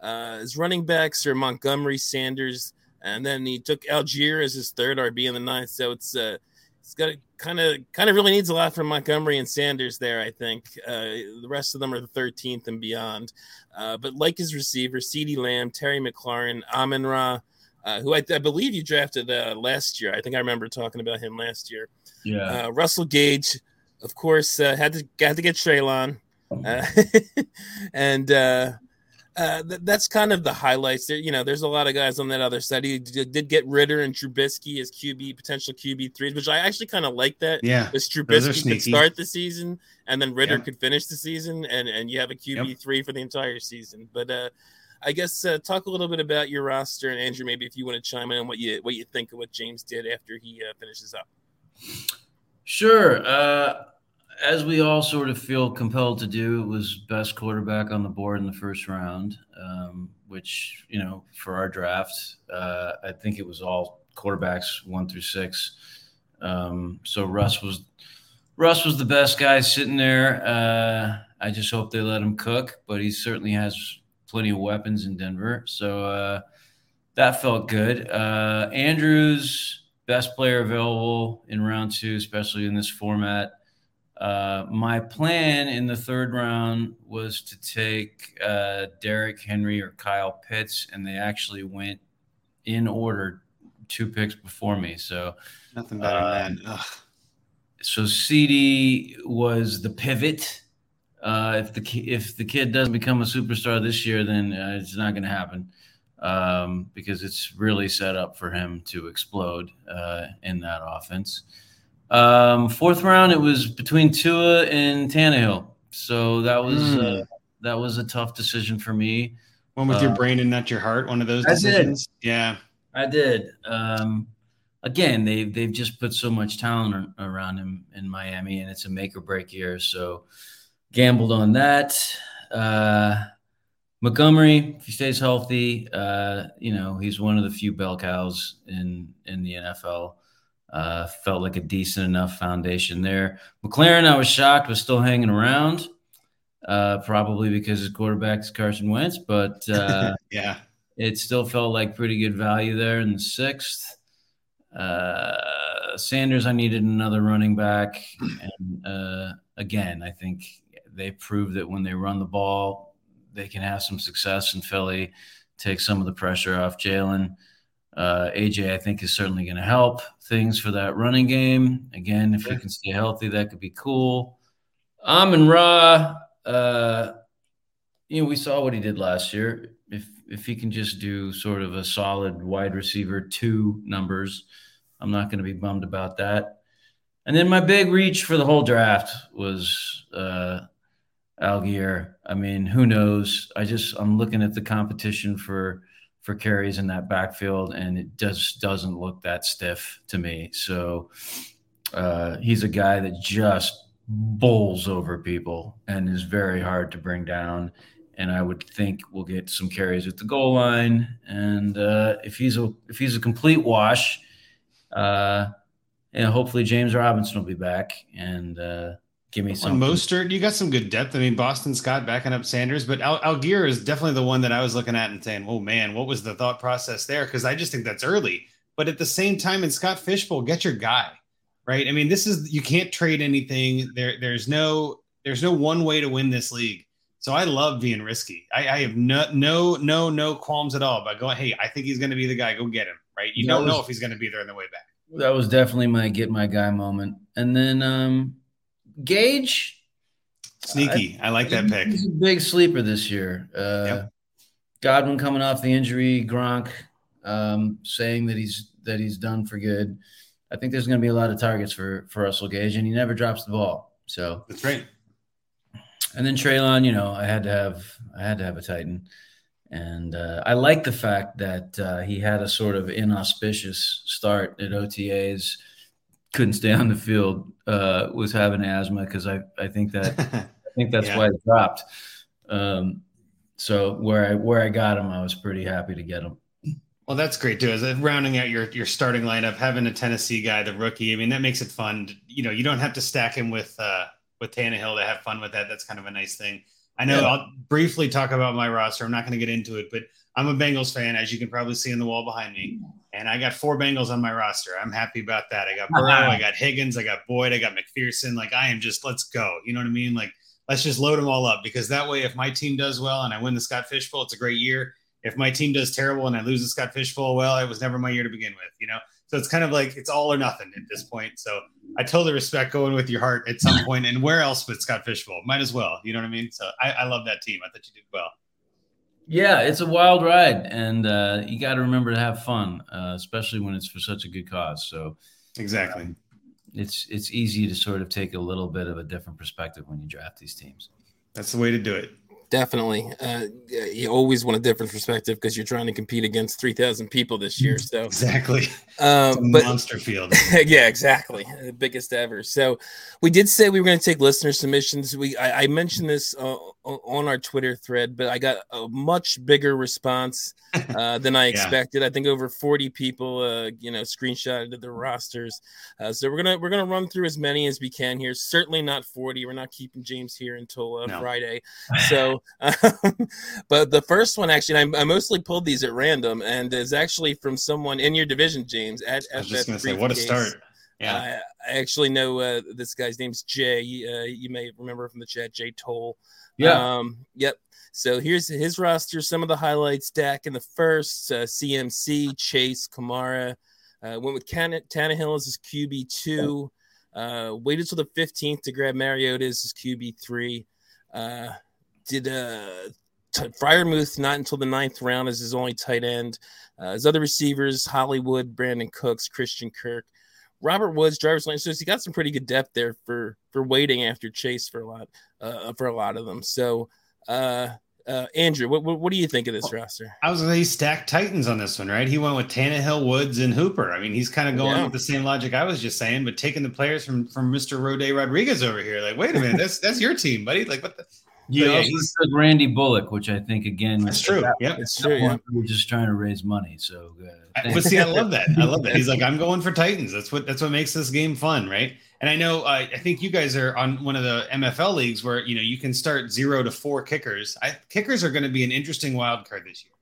Uh, his running backs are Montgomery, Sanders, and then he took Allgeier as his third RB in the ninth. So it's uh, it's got kind of kind of really needs a lot from Montgomery and Sanders there. I think uh, the rest of them are the 13th and beyond. Uh, but like his receiver, CeeDee Lamb, Terry McLaurin, Amon Ra. Uh, who I, I, believe you drafted uh, last year. I think I remember talking about him last year. Yeah. Uh, Russell Gage, of course, uh, had to had to get Treylon, uh, [LAUGHS] and uh, uh, th- that's kind of the highlights. There, you know, there's a lot of guys on that other side. He did, did get Ridder and Trubisky as QB potential QB threes, which I actually kind of like that. Yeah, because Trubisky could start the season and then Ridder yeah. could finish the season, and and you have a QB yep. three for the entire season. But uh, I guess uh, talk a little bit about your roster, and Andrew, maybe if you want to chime in on what you what you think of what James did after he uh, finishes up. Sure. As we all sort of feel compelled to do, it was best quarterback on the board in the first round, um, which, you know, for our draft, uh, I think it was all quarterbacks one through six. Um, so Russ was Russ was the best guy sitting there. Uh, I just hope they let him cook, but he certainly has plenty of weapons in Denver. So uh, that felt good. Uh, Andrews, best player available in round two, especially in this format. Uh, my plan in the third round was to take uh, Derrick Henry or Kyle Pitts, and they actually went in order two picks before me. So nothing better uh, than that. So CeeDee was the pivot. Uh, if the if the kid doesn't become a superstar this year, then uh, it's not going to happen um, because it's really set up for him to explode uh, in that offense. Um, fourth round, it was between Tua and Tannehill, so that was mm. uh, that was a tough decision for me. One with uh, your brain and not your heart. One of those decisions. I yeah, I did. Um, again, they they've just put so much talent around him in Miami, and it's a make or break year. So gambled on that. Uh, Montgomery, if he stays healthy, uh, you know he's one of the few bell cows in in the NFL. Uh, felt like a decent enough foundation there. McLaurin, I was shocked, was still hanging around, uh, probably because his quarterback is Carson Wentz, but [LAUGHS] uh, yeah, it still felt like pretty good value there in the sixth. Uh, Sanders, I needed another running back, and uh, again, I think they proved that when they run the ball, they can have some success in Philly, take some of the pressure off Jalen. Uh, AJ, I think, is certainly going to help things for that running game. Again, if he can stay healthy, that could be cool. Amon Ra, uh, you know, we saw what he did last year. If if he can just do sort of a solid wide receiver two numbers, I'm not going to be bummed about that. And then my big reach for the whole draft was uh, Allgeier. I mean, who knows? I just I'm looking at the competition for for carries in that backfield, and it just doesn't look that stiff to me. So uh, he's a guy that just bowls over people and is very hard to bring down. And I would think we'll get some carries at the goal line. And uh, if he's a if he's a complete wash, uh, and hopefully James Robinson will be back and uh, Give me some. Mostert, you got some good depth. I mean, Boston Scott backing up Sanders, but Al- Allgeier is definitely the one that I was looking at and saying, "Oh man, what was the thought process there?" Because I just think that's early. But at the same time, in Scott Fish Bowl, get your guy, right? I mean, this is you can't trade anything. There, there's no, there's no one way to win this league. So I love being risky. I, I have no, no, no, no qualms at all about going. Hey, I think he's going to be the guy. Go get him, right? You that don't was, know if he's going to be there on the way back. That was definitely my get my guy moment. And then um Gage, sneaky. I, I like that pick. He's a big sleeper this year. Uh, yep. Godwin coming off the injury, Gronk um, saying that he's that he's done for good. I think there's going to be a lot of targets for for Russell Gage, and he never drops the ball. So that's right. And then Treylon, you know, I had to have I had to have a Titan, and uh, I like the fact that uh, he had a sort of inauspicious start at OTAs couldn't stay on the field uh, was having asthma because I, I think that I think that's [LAUGHS] yeah. why it dropped. Um, so where I where I got him, I was pretty happy to get him. Well, that's great too. As rounding out your your starting lineup, having a Tennessee guy, the rookie, I mean, that makes it fun. You know, you don't have to stack him with uh, with Tannehill to have fun with that. That's kind of a nice thing. I know yeah. I'll briefly talk about my roster. I'm not going to get into it, but I'm a Bengals fan, as you can probably see in the wall behind me. And I got four Bengals on my roster. I'm happy about that. I got Burrow, uh-huh. I got Higgins, I got Boyd, I got McPherson. Like I am just let's go. You know what I mean? Like let's just load them all up because that way, if my team does well and I win the Scott Fish Bowl, it's a great year. If my team does terrible and I lose the Scott Fish Bowl, well, it was never my year to begin with. You know, so it's kind of like it's all or nothing at this point. So I totally respect going with your heart at some point. And where else but Scott Fish Bowl? Might as well. You know what I mean? So I, I love that team. I thought you did well. Yeah, it's a wild ride, and uh, you got to remember to have fun, uh, especially when it's for such a good cause. So, exactly, um, it's it's easy to sort of take a little bit of a different perspective when you draft these teams. That's the way to do it definitely. Uh, you always want a different perspective because you're trying to compete against 3,000 people this year. So exactly, um, but, monster field. [LAUGHS] yeah, exactly, the biggest ever. So we did say we were going to take listener submissions. We I, I mentioned this uh, on our Twitter thread, but I got a much bigger response [LAUGHS] uh, than I yeah. expected. I think over 40 people, uh, you know, screenshotted the rosters. Uh, so we're gonna we're gonna run through as many as we can here. Certainly not 40. We're not keeping James here until uh, no. Friday. [LAUGHS] So, um, [LAUGHS] but the first one actually, I, I, mostly pulled these at random, and is actually from someone in your division, James. At, I was just gonna say, what a start. Yeah, I actually know uh, this guy's name's Jay. Uh, you may remember from the chat, Jay Toll. Yeah. Um, yep. So here's his roster. Some of the highlights: Dak in the first, uh, CMC, Chase, Kamara. Uh, went with Can- Tannehill as his QB two. Uh, waited till the 15th to grab Mariota as his QB three. Uh, did uh, t- Freiermuth not until the ninth round as his only tight end. Uh, his other receivers: Hollywood, Brandin Cooks, Christian Kirk. Robert Woods, driver's license. So he got some pretty good depth there for for waiting after Chase for a lot uh, for a lot of them. So, uh, uh, Andrew, what, what, what do you think of this roster? I was going to say stack Titans on this one, right? He went with Tannehill, Woods, and Hooper. I mean, he's kind of going yeah. with the same logic I was just saying, but taking the players from from Mr. Roday Rodriguez over here. Like, wait a minute, that's that's your team, buddy. Like, what the? Yeah, yeah he's Randy Bullock, which I think again that's true. Yeah, it's true. Yeah. We're just trying to raise money, so. Uh, but see, I love that. I love that. He's like, [LAUGHS] I'm going for Titans. That's what that's what makes this game fun, right? And I know uh, I think you guys are on one of the MFL leagues where you know you can start zero to four kickers. I, kickers are going to be an interesting wild card this year,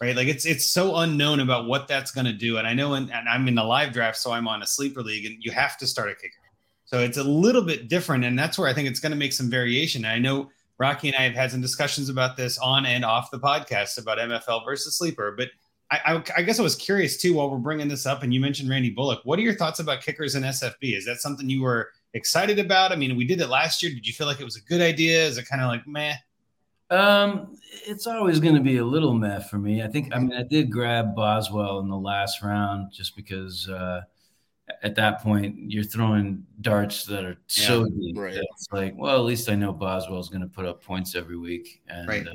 right? Like it's it's so unknown about what that's going to do. And I know, in, and I'm in the live draft, so I'm on a sleeper league, and you have to start a kicker. So it's a little bit different, and that's where I think it's going to make some variation. I know Rocky and I have had some discussions about this on and off the podcast about MFL versus sleeper, but I, I, I, guess I was curious too while we're bringing this up, and you mentioned Randy Bullock. What are your thoughts about kickers and SFB? Is that something you were excited about? I mean, we did it last year. Did you feel like it was a good idea? Is it kind of like meh? Um, it's always going to be a little meh for me. I think. I mean, I did grab Boswell in the last round just because uh, at that point you're throwing darts that are so deep. Right. It's like, well, at least I know Boswell's going to put up points every week, and right. uh,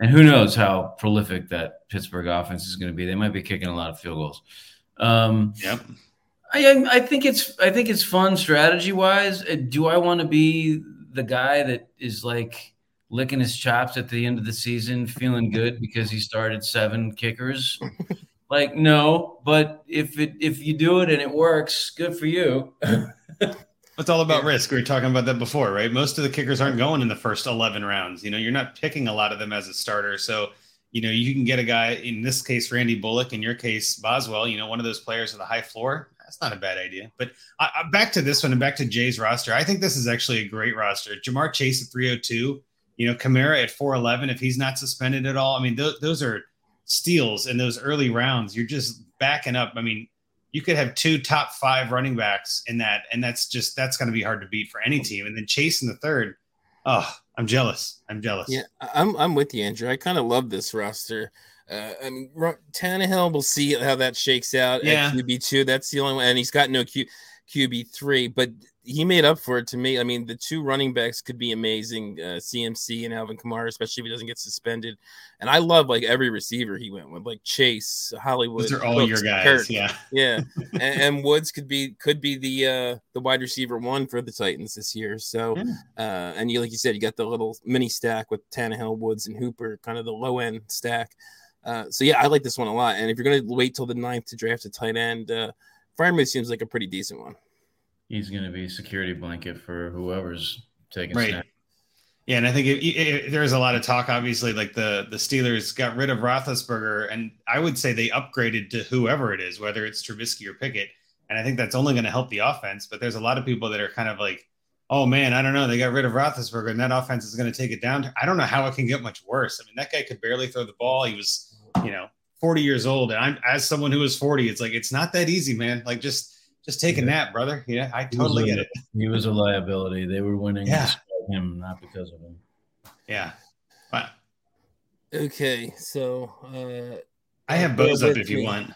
and who knows how prolific that Pittsburgh offense is going to be? They might be kicking a lot of field goals. Um, yep. I, I think it's I think it's fun strategy wise. Uh, do I want to be the guy that is like licking his chops at the end of the season, feeling good because he started seven kickers? [LAUGHS] like no, but if it if you do it and it works, good for you. [LAUGHS] It's all about risk. We were talking about that before, right? Most of the kickers aren't going in the first 11 rounds. You know, you're not picking a lot of them as a starter. So, you know, you can get a guy, in this case, Randy Bullock, in your case, Boswell, you know, one of those players with a high floor. That's not a bad idea. But I, I, back to this one and back to Jay's roster. I think this is actually a great roster. Ja'Marr Chase at 302, you know, Kamara at 411, if he's not suspended at all. I mean, th- those are steals in those early rounds. You're just backing up. I mean, you could have two top five running backs in that, and that's just that's going to be hard to beat for any team. And then Chase in the third. Oh, I'm jealous. I'm jealous. Yeah, I'm I'm with you, Andrew. I kind of love this roster. Uh, I mean, Tannehill. We'll see how that shakes out yeah. at QB two. That's the only one, and he's got no Q QB three. But he made up for it to me. I mean, the two running backs could be amazing, uh, CMC and Alvin Kamara, especially if he doesn't get suspended. And I love like every receiver he went with, like Chase, Hollywood. Those are all your guys, Kurt. yeah, yeah. [LAUGHS] and, and, Woods could be could be the uh, the wide receiver one for the Titans this year. So, yeah. uh, and you like you said, you got the little mini stack with Tannehill, Woods, and Hooper, kind of the low end stack. Uh, so yeah, I like this one a lot. And if you're gonna wait till the ninth to draft a tight end, uh, Freiermuth seems like a pretty decent one he's going to be a security blanket for whoever's taking right. Snap. Yeah, and I think it, it, there's a lot of talk. Obviously, like the the Steelers got rid of Roethlisberger, and I would say they upgraded to whoever it is, whether it's Trubisky or Pickett. And I think that's only going to help the offense. But there's a lot of people that are kind of like, "Oh man, I don't know. They got rid of Roethlisberger, and that offense is going to take it down." I don't know how it can get much worse. I mean, that guy could barely throw the ball. He was, you know, 40 years old, and I'm as someone who is 40, it's like it's not that easy, man. Like just just take a nap, brother. Yeah, I totally get it. He was a liability. They were winning yeah. him, not because of him. Yeah. But Okay, so uh, I have bear Bose up if you me. want.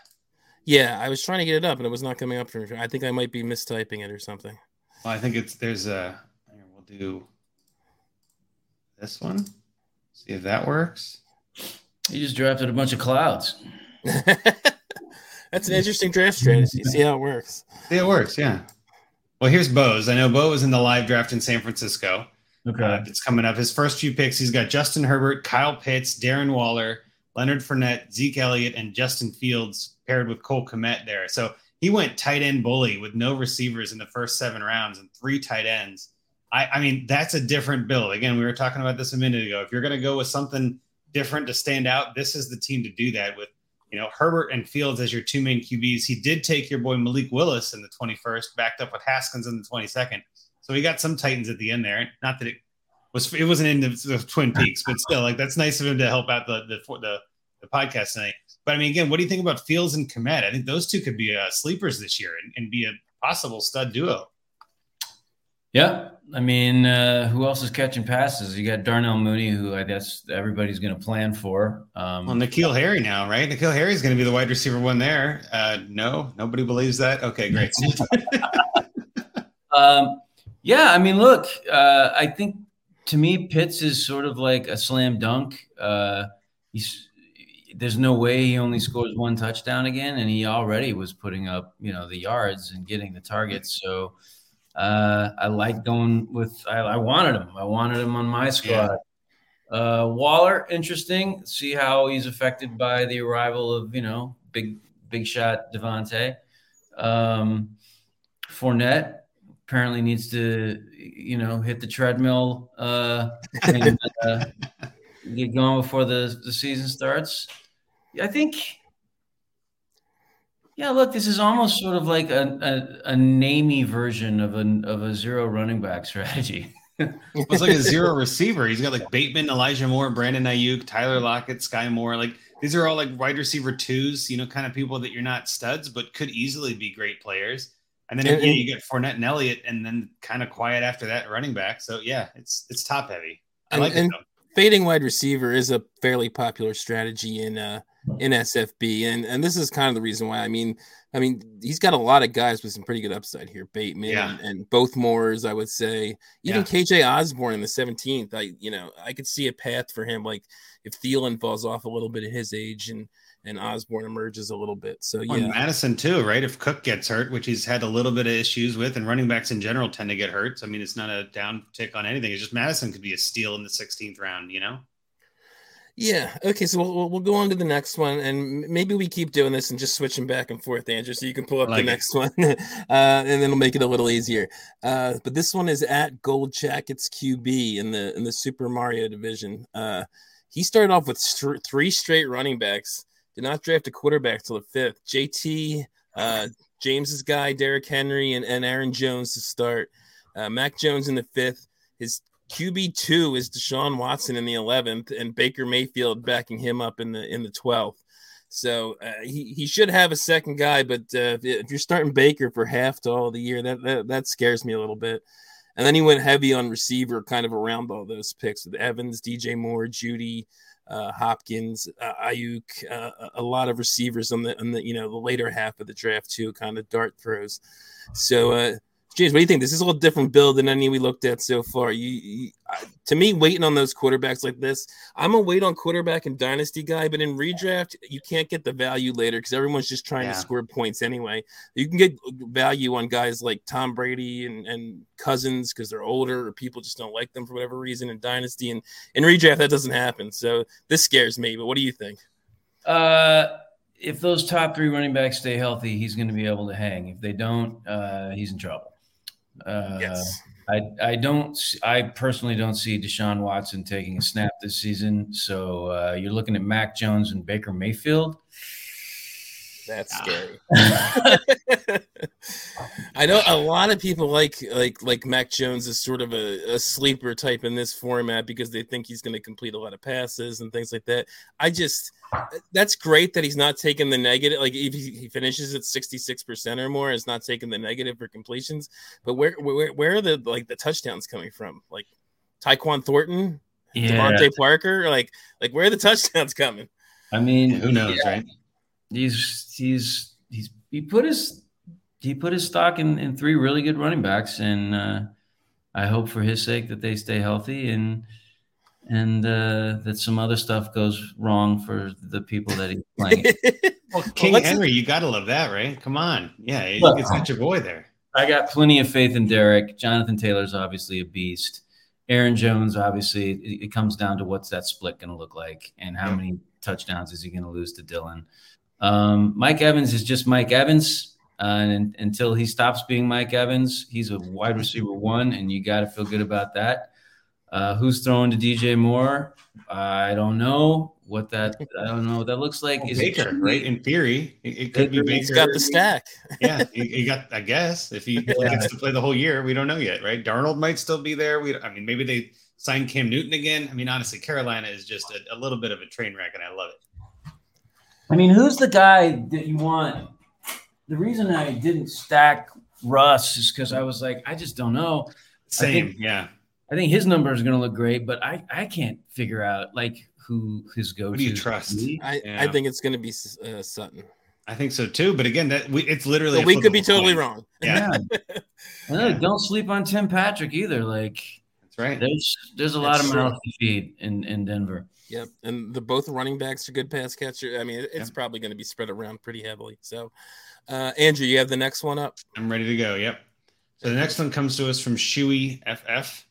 Yeah, I was trying to get it up and it was not coming up for me. I think I might be mistyping it or something. Well, I think it's there's a. Here, we'll do this one. See if that works. You just drafted a bunch of clouds. [LAUGHS] That's an interesting draft strategy. See how it works. See, it works. Yeah. Well, here's Bose. I know Bo was in the live draft in San Francisco. Uh, it's coming up. His first few picks, he's got Justin Herbert, Kyle Pitts, Darren Waller, Leonard Fournette, Zeke Elliott, and Justin Fields paired with Cole Kmet there. So he went tight end bully with no receivers in the first seven rounds and three tight ends. I, I mean, that's a different build. Again, we were talking about this a minute ago. If you're going to go with something different to stand out, this is the team to do that with. You know, Herbert and Fields as your two main QBs. He did take your boy Malik Willis in the 21st, backed up with Haskins in the 22nd. So he got some Titans at the end there. Not that it was it wasn't in the, the Twin Peaks, but still, like that's nice of him to help out the the the, the podcast tonight. But I mean, again, what do you think about Fields and Kmet? I think those two could be uh, sleepers this year and, and be a possible stud duo. Yeah, I mean, uh, who else is catching passes? You got Darnell Mooney, who I guess everybody's going to plan for. Um, Well, N'Keal Harry now, right? N'Keal Harry is going to be the wide receiver one there. Uh, no, nobody believes that. Okay, great. [LAUGHS] [LAUGHS] Um, yeah, I mean, look, uh, I think to me, Pitts is sort of like a slam dunk. Uh, he's there's no way he only scores one touchdown again, and he already was putting up, you know, the yards and getting the targets. So uh, I like going with. I, I wanted him. I wanted him on my squad. Uh, Waller, interesting. See how he's affected by the arrival of you know big big shot Davante. Um, Fournette apparently needs to you know hit the treadmill uh, and [LAUGHS] uh, get going before the, the season starts. I think. Yeah, look, this is almost sort of like a, a, a namey version of a of a zero running back [LAUGHS] strategy. it's like a zero receiver. He's got like Bateman, Elijah Moore, Brandon Aiyuk, Tyler Lockett, Sky Moore. Like these are all like wide receiver twos, you know, kind of people that you're not studs, but could easily be great players. And then And- yeah, you get Fournette and Elliott, and then kind of quiet after that running back. So yeah, it's it's top heavy. I And- like and- it. Fading wide receiver is a fairly popular strategy in uh in SFB, and and this is kind of the reason why. I mean, I mean, he's got a lot of guys with some pretty good upside here. Bateman Yeah. and, and both Moores, I would say. Even Yeah. KJ Osborn in the 17th. I you know I could see a path for him. Like if Thielen falls off a little bit at his age, and and Osborn emerges a little bit. So Well, and yeah, Madison too, right? If Cook gets hurt, which he's had a little bit of issues with, and running backs in general tend to get hurt. So, I mean, it's not a down tick on anything. It's just Madison could be a steal in the 16th round, you know? Yeah. Okay. So we'll, we'll- go on to the next one, and maybe we keep doing this and just switching back and forth, Andrew, so you can pull up like the it. next [LAUGHS] one, uh, and then it'll make it a little easier. Uh, but this one is at Gold Jackets QB in the in the Super Mario division. Uh, he started off with str- three straight running backs. Did not draft a quarterback till the fifth. JT, uh, James's guy, Derrick Henry, and, and Aaron Jones to start. Uh, Mac Jones in the fifth. His QB two is Deshaun Watson in the eleventh, and Baker Mayfield backing him up in the in the twelfth. So uh, he he should have a second guy, but uh, if, you're starting Baker for half to all the year, that, that that scares me a little bit. And then he went heavy on receiver, kind of around all those picks with Evans, DJ Moore, Jeudy, uh, Hopkins, uh, Aiyuk, uh, a lot of receivers on the on the you know the later half of the draft too, kind of dart throws. So. James, what do you think? This is a little different build than any we looked at so far. You, you I- to me, waiting on those quarterbacks like this, I'm a wait on quarterback and dynasty guy, but in redraft, you can't get the value later because everyone's just trying Yeah. to score points anyway. You can get value on guys like Tom Brady and, and Cousins because they're older or people just don't like them for whatever reason in dynasty. And in redraft, that doesn't happen. So this scares me. But what do you think? Uh, if those top three running backs stay healthy, he's going to be able to hang. If they don't, uh, he's in trouble. Uh, I, I don't I personally don't see Deshaun Watson taking a snap this season. So uh, you're looking at Mac Jones and Baker Mayfield. That's Ah. scary. [LAUGHS] [LAUGHS] I know a lot of people like like like Mac Jones is sort of a, a sleeper type in this format because they think he's going to complete a lot of passes and things like that. I just that's great that he's not taking the negative. Like if he, he finishes at sixty six percent or more, is not taking the negative for completions. But where where where are the like the touchdowns coming from? Like Tyquan Thornton, Yeah. DeVante Parker? Like, like where are the [LAUGHS] touchdowns coming? I mean, Who knows, yeah, right? He's he's he's he put his he put his stock in, in three really good running backs, and uh, I hope for his sake that they stay healthy and and uh, that some other stuff goes wrong for the people that he's [LAUGHS] playing. Well, King let's- Henry, you got to love that, right? Come on. Yeah, you Look. it's got your boy there. I got plenty of faith in Derrick. Jonathan Taylor's obviously a beast. Aaron Jones, obviously, it, it comes down to what's that split going to look like and how Yeah. many touchdowns is he going to lose to Dillon. Um, Mike Evans is just Mike Evans. Uh, and until he stops being Mike Evans, he's a wide receiver one, and you got to feel good about that. Uh, who's throwing to DJ Moore? I don't know what that. I don't know what that looks like. Is Baker, truly- right? In theory, it, it could be Baker, Baker. He's got the stack. [LAUGHS] yeah, he, he got. I guess if he gets to play the whole year, we don't know yet, right? Darnold might still be there. We, I mean, maybe they sign Cam Newton again. I mean, honestly, Carolina is just a, a little bit of a train wreck, and I love it. I mean, who's the guy that you want? The reason I didn't stack Russ is because I was like, I just don't know. Same, think- yeah. I think his number is going to look great, but I, I can't figure out like who his go to. Do you trust? I, Yeah. I think it's going to be uh, Sutton. I think so too. But again, that we, it's literally. But a we could be a totally coin. wrong. Yeah, [LAUGHS] And look, don't sleep on Tim Patrick either. Like that's right. there's there's a lot That's of true. mouths to feed in in Denver. Yep, and the both running backs are good pass catcher. I mean, it's Yep. probably going to be spread around pretty heavily. So, uh, Andrew, you have the next one up. I'm ready to go. Yep. So the next one comes to us from Shuey FF.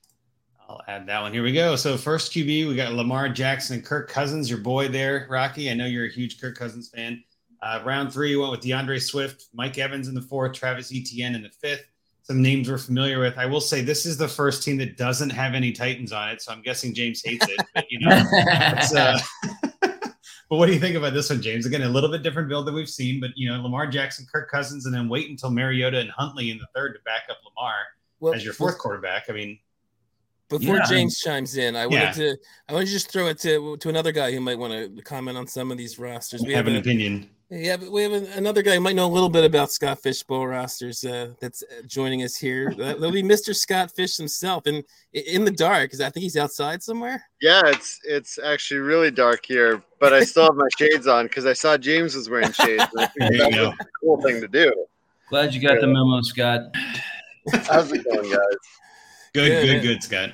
I'll add that one. Here we go. So first QB, we got Lamar Jackson and Kirk Cousins, your boy there, Rocky. I know you're a huge Kirk Cousins fan. Uh, round three, you went with DeAndre Swift, Mike Evans in the fourth, Travis Etienne in the fifth. Some names we're familiar with. I will say this is the first team that doesn't have any Titans on it, so I'm guessing James hates it. But you know, [LAUGHS] it's, uh, but what do you think about this one, James? Again, a little bit different build than we've seen, but you know, Lamar Jackson, Kirk Cousins, and then wait until Mariota and Huntley in the third to back up Lamar Well, as your fourth quarterback. I mean, Before Yeah. James chimes in, I wanted Yeah. to I want to just throw it to to another guy who might want to comment on some of these rosters. We have have an a, opinion. Yeah, but we have a- another guy who might know a little bit about Scott Fish bowl rosters uh, that's uh, joining us here. [LAUGHS] That- That'll be Mr. Scott Fish himself, and in the dark because I think he's outside somewhere. Yeah, it's it's actually really dark here, but I still have my shades on because I saw James was wearing shades. And I [LAUGHS] There figured that was a cool thing to do. Glad you got the memo, Scott. How's it going, guys? Good, Yeah, good, good, Scott.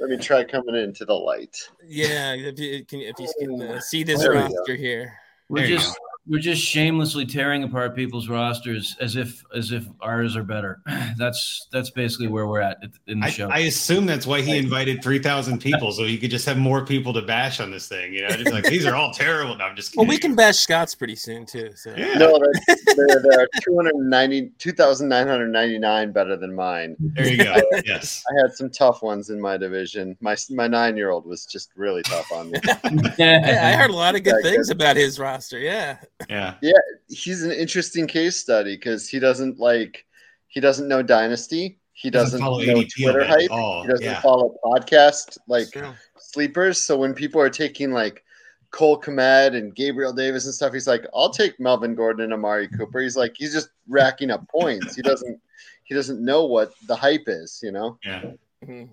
Let me try coming into the light. Yeah, if you can, if you can uh, see this There roster here. We're There you just we're just shamelessly tearing apart people's rosters as if as if ours are better. [SIGHS] That's that's basically where we're at in the I, show. I assume that's why he invited 3,000 people so he could just have more people to bash on this thing. You know, just like these are all terrible. No, I'm just kidding. Well, we can bash Scott's pretty soon too. So Yeah. No, there, [LAUGHS] there are 290, 2,999 better than mine. There you go. Yes. I had some tough ones in my division. My my nine year old was just really tough on me. [LAUGHS] yeah, I heard a lot of good Yeah, things about his roster. Yeah, Yeah. Yeah, he's an interesting case study because he doesn't like he doesn't know dynasty. He doesn't, follow know Twitter hype. all. He doesn't Yeah. follow podcast like True. sleepers. So when people are taking like Cole Kmet and Gabriel Davis and stuff, he's like, I'll take Melvin Gordon and Amari Cooper. He's like, he's just racking up points. He doesn't he doesn't know what the hype is, you know? Yeah. Mhm.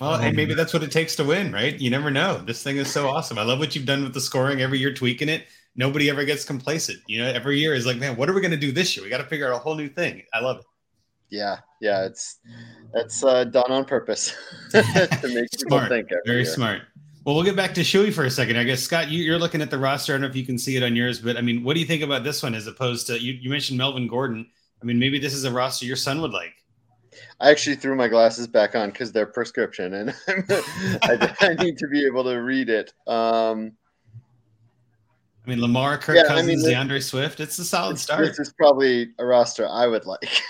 Well, hey, maybe that's what it takes to win, right? You never know. This thing is so awesome. I love what you've done with the scoring every year, tweaking it. Nobody ever gets complacent. You know, every year is like, man, what are we going to do this year? We got to figure out a whole new thing. I love it. Yeah, yeah, it's that's uh, done on purpose [LAUGHS] to make Smart. think Very year. smart. Well, we'll get back to Shuey for a second. I guess Scott, you, you're looking at the roster. I don't know if you can see it on yours, but I mean, what do you think about this one as opposed to you? You mentioned Melvin Gordon. I mean, maybe this is a roster your son would like. I actually threw my glasses back on because they're prescription, and [LAUGHS] I, I need to be able to read it. Um, I mean, Lamar, Kirk Yeah, I Cousins, mean, this- DeAndre Swift. It's a solid start. This is probably a roster I would like. [LAUGHS]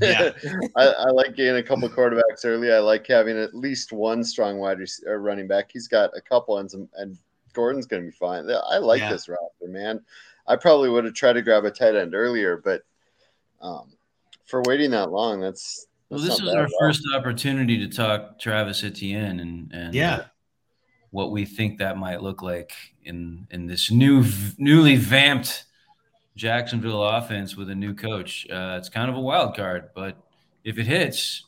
Yeah. I, I like getting a couple quarterbacks early. I like having at least one strong wide receiver, running back. He's got a couple, and some, and Gordon's going to be fine. I like Yeah. this roster, man. I probably would have tried to grab a tight end earlier, but um, for waiting that long, that's, well, this not is bad our first opportunity to talk Travis Etienne and and Yeah. what we think that might look like in in this new newly vamped Jacksonville offense with a new coach. Uh, it's kind of a wild card, but if it hits,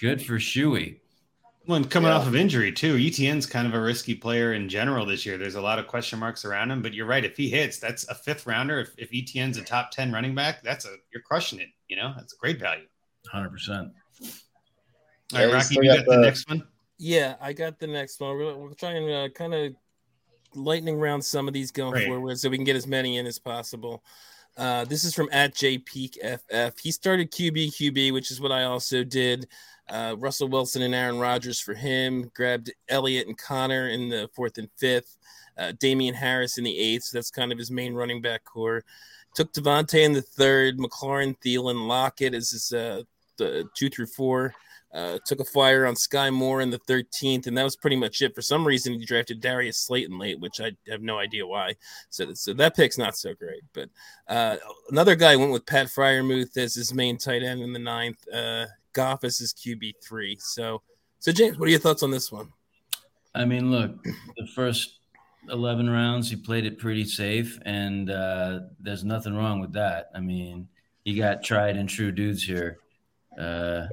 good for Shuey. When coming Yeah. off of injury too, Etienne's kind of a risky player in general this year. There's a lot of question marks around him, but you're right. If he hits, that's a fifth rounder. If, if Etienne's a top ten running back, that's a you're crushing it. You know, that's a great value. Hundred percent. All Yeah, Rocky, you got got the the- next one. Yeah, I got the next one. We're, we're trying to uh, kind of lightning round some of these going Great. forward so we can get as many in as possible. Uh, this is from at JPeakFF. He started QB QB, which is what I also did. Uh, Russell Wilson and Aaron Rodgers for him. Grabbed Elliott and Connor in the fourth and fifth. Uh, Damien Harris in the eighth. So that's kind of his main running back core. Took Davante in the third. McLaurin, Thielen, Lockett is his uh, the two through four. Uh, took a flyer on Sky Moore in the 13th, and that was pretty much it. For some reason, he drafted Darius Slayton late, which I have no idea why. So, so that pick's not so great. But uh, another guy went with Pat Freiermuth as his main tight end in the ninth. Uh, Goff as his QB three. So, so James, what are your thoughts on this one? I mean, look, the first 11 rounds, he played it pretty safe, and uh, there's nothing wrong with that. I mean, you got tried and true dudes here. Uh,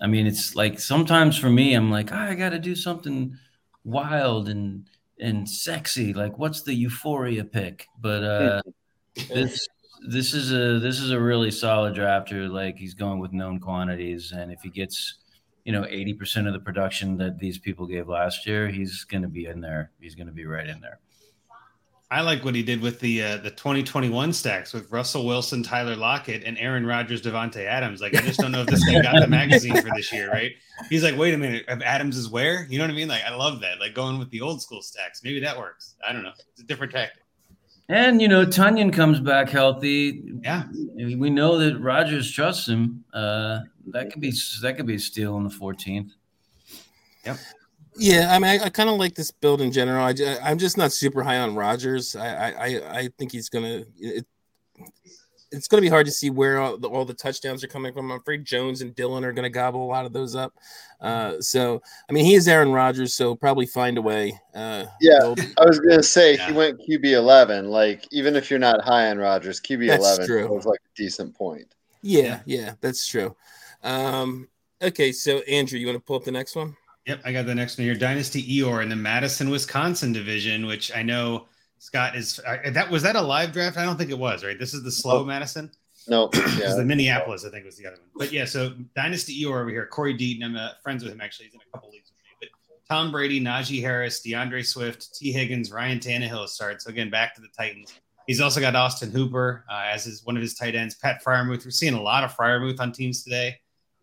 I mean, it's like sometimes for me, I'm like, "Ah, I got to do something wild and and sexy. Like, what's the euphoria pick? But uh, [LAUGHS] this this is a this is a really solid drafter. Like, he's going with known quantities, and if he gets you know, 80% of the production that these people gave last year, he's going to be in there. He's going to be right in there. I like what he did with the uh, the 2021 stacks with Russell Wilson, Tyler Lockett, and Aaron Rodgers, Davante Adams. Like, I just don't know if this guy got the magazine for this year, right? He's like, wait a minute, if Adams is where? You know what I mean? Like, I love that. Like going with the old school stacks. Maybe that works. I don't know. It's a different tactic. And, you know, Tonyan comes back healthy. Yeah. We know that Rodgers trusts him. Uh, that could be that could be a steal in the 14th. Yeah, I mean, I, I kind of like this build in general. I, ju- I'm just not super high on Rodgers. I, I, I- I think he's gonna. It, it's gonna be hard to see where all the, all the touchdowns are coming from. I'm afraid Jones and Dillon are gonna gobble a lot of those up. Uh, so, I mean, he is Aaron Rodgers, so probably find a way. Uh, Yeah. build- [LAUGHS] I was gonna say Yeah. he went QB eleven. Like even if you're not high on Rodgers, QB That's eleven true. was like a decent point. yeah, yeah, that's true. Um, okay, so Andrew, you want to pull up the next one? Yep, I got the next one here. Dynasty Eor in the Madison, Wisconsin division, which I know Scott is. Uh, that was that a live draft? I don't think it was. Right, this is the slow Oh. Madison. No, yeah, the Minneapolis, I think was the other one. But yeah, so Dynasty Eor over here. Corey Deaton, I'm uh, friends with him actually. He's in a couple leagues with me. But Tom Brady, Najee Harris, DeAndre Swift, T. Higgins, Ryan Tannehill start. So again, back to the Titans. He's also got Austin Hooper uh, as his one of his tight ends. Pat Freiermuth. We're seeing a lot of Freiermuth on teams today.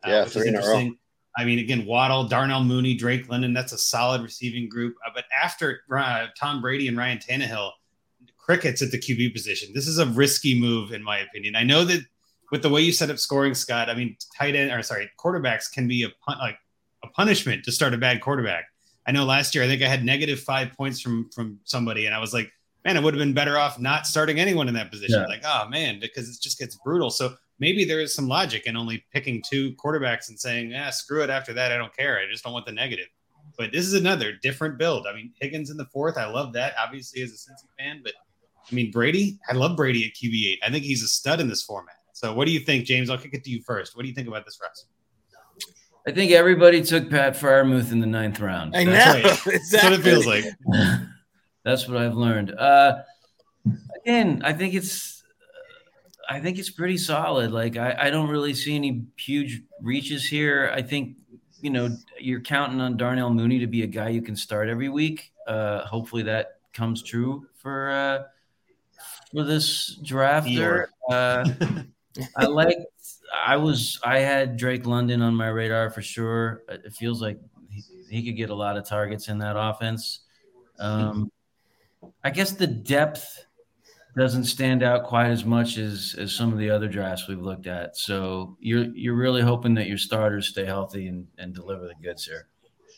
uh, Yeah, three in a row. I mean, again, Waddle, Darnell Mooney, Drake London. That's a solid receiving group. Uh, but after uh, Tom Brady and Ryan Tannehill, crickets at the QB position. This is a risky move, in my opinion. I know that with the way you set up scoring, Scott. I mean, tight end or sorry, quarterbacks can be a pun- like a punishment to start a bad quarterback. I know last year I think I had negative five points from from somebody, and I was like, man, it would have been better off not starting anyone in that position. Yeah. Like, oh man, because it just gets brutal. So maybe there is some logic in only picking two quarterbacks and saying, yeah, screw it. After that, I don't care. I just don't want the negative. But this is another different build. I mean, Higgins in the fourth, I love that. Obviously, as a Cincy fan, but I mean, Brady, I love Brady at QB eight. I think he's a stud in this format. So, what do you think, James? I'll kick it to you first. What do you think about this roster? I think everybody took Pat Freiermuth in the ninth round. I know That's [LAUGHS] right. exactly. That's what it feels like. [LAUGHS] That's what I've learned. Uh, again, I think it's, I think it's pretty solid. Like I, I don't really see any huge reaches here. I think you know you're counting on Darnell Mooney to be a guy you can start every week. Uh, hopefully that comes true for uh, for this drafter. Uh, I [LAUGHS] like. I was. I had Drake London on my radar for sure. It feels like he, he could get a lot of targets in that offense. Um, I guess the depth doesn't stand out quite as much as as some of the other drafts we've looked at. So you're you're really hoping that your starters stay healthy and, and deliver the goods here.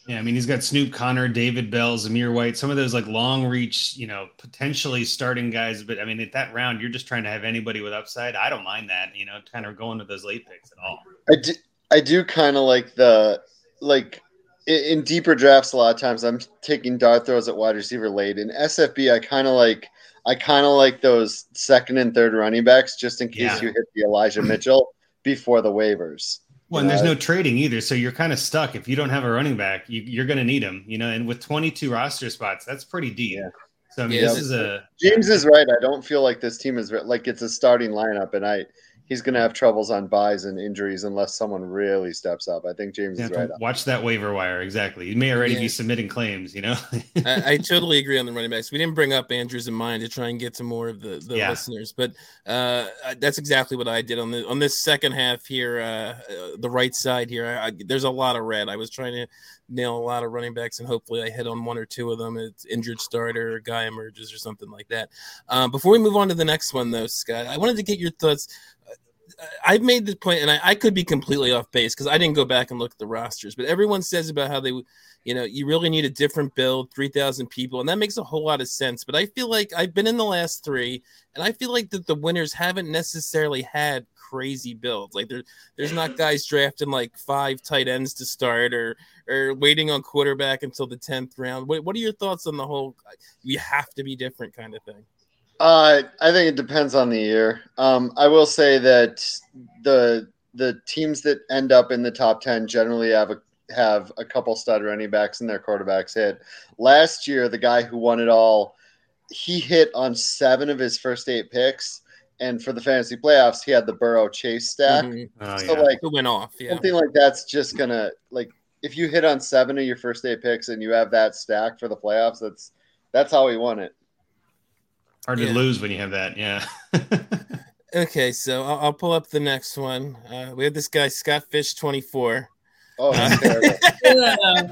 Yeah, I mean, he's got Snoop Conner, David Bell, Zamir White, some of those like long reach, you know, potentially starting guys. But I mean, at that round, you're just trying to have anybody with upside. I don't mind that, you know, kind of going with those late picks at all. I do, I do kind of like the like in, in deeper drafts. A lot of times, I'm taking dart throws at wide receiver late. In SFB, I kind of like I kind of like those second and third running backs just in case Yeah. you hit the Elijah Mitchell before the waivers. Well, and there's no trading either, so you're kind of stuck. If you don't have a running back, you, are going to need him. You know, and with 22 roster spots, that's pretty deep. Yeah. So I mean, yeah, this is a James is right. I don't feel like this team is like it's a starting lineup, and I he's going to have troubles on byes and injuries unless someone really steps up. I think James is right. Watch that waiver wire. Exactly. You may already yeah. be submitting claims, you know? [LAUGHS] I, I, [LAUGHS] totally agree on the running backs. We didn't bring up Andrews in mind to try and get to more of the, the yeah. listeners, but uh, that's exactly what I did on the on this second half here. Uh, uh, the right side here, I, I, there's a lot of red. I was trying to nail a lot of running backs, and hopefully I hit on one or two of them. It's injured starter, a guy emerges, or something like that. Um, before we move on to the next one, though, Scott, I wanted to get your thoughts. I've made the point, and I, I could be completely off base because I didn't go back and look at the rosters, but everyone says about how they, you know, you really need a different build, 3,000 people, and that makes a whole lot of sense. But I feel like I've been in the last three, and I feel like that the winners haven't necessarily had crazy builds. Like there, there's not [LAUGHS] guys drafting like five tight ends to start or or waiting on quarterback until the 10th round. What, what are your thoughts on the whole you have to be different kind of thing? Uh, I think it depends on the year. Um, I will say that the the teams that end up in the top ten generally have a have a couple stud running backs and their quarterbacks hit. Last year, the guy who won it all, he hit on seven of his first eight picks, and for the fantasy playoffs, he had the Burrow Chase stack. Mm-hmm. Oh, so yeah. like it went off. Yeah. Something like that's just gonna like if you hit on seven of your first eight picks and you have that stack for the playoffs, that's that's how he won it. Hard yeah. to lose when you have that. Yeah. [LAUGHS] okay, so I'll, I'll, pull up the next one. Uh, we have this guy Scott Fish twenty four. Oh, [LAUGHS]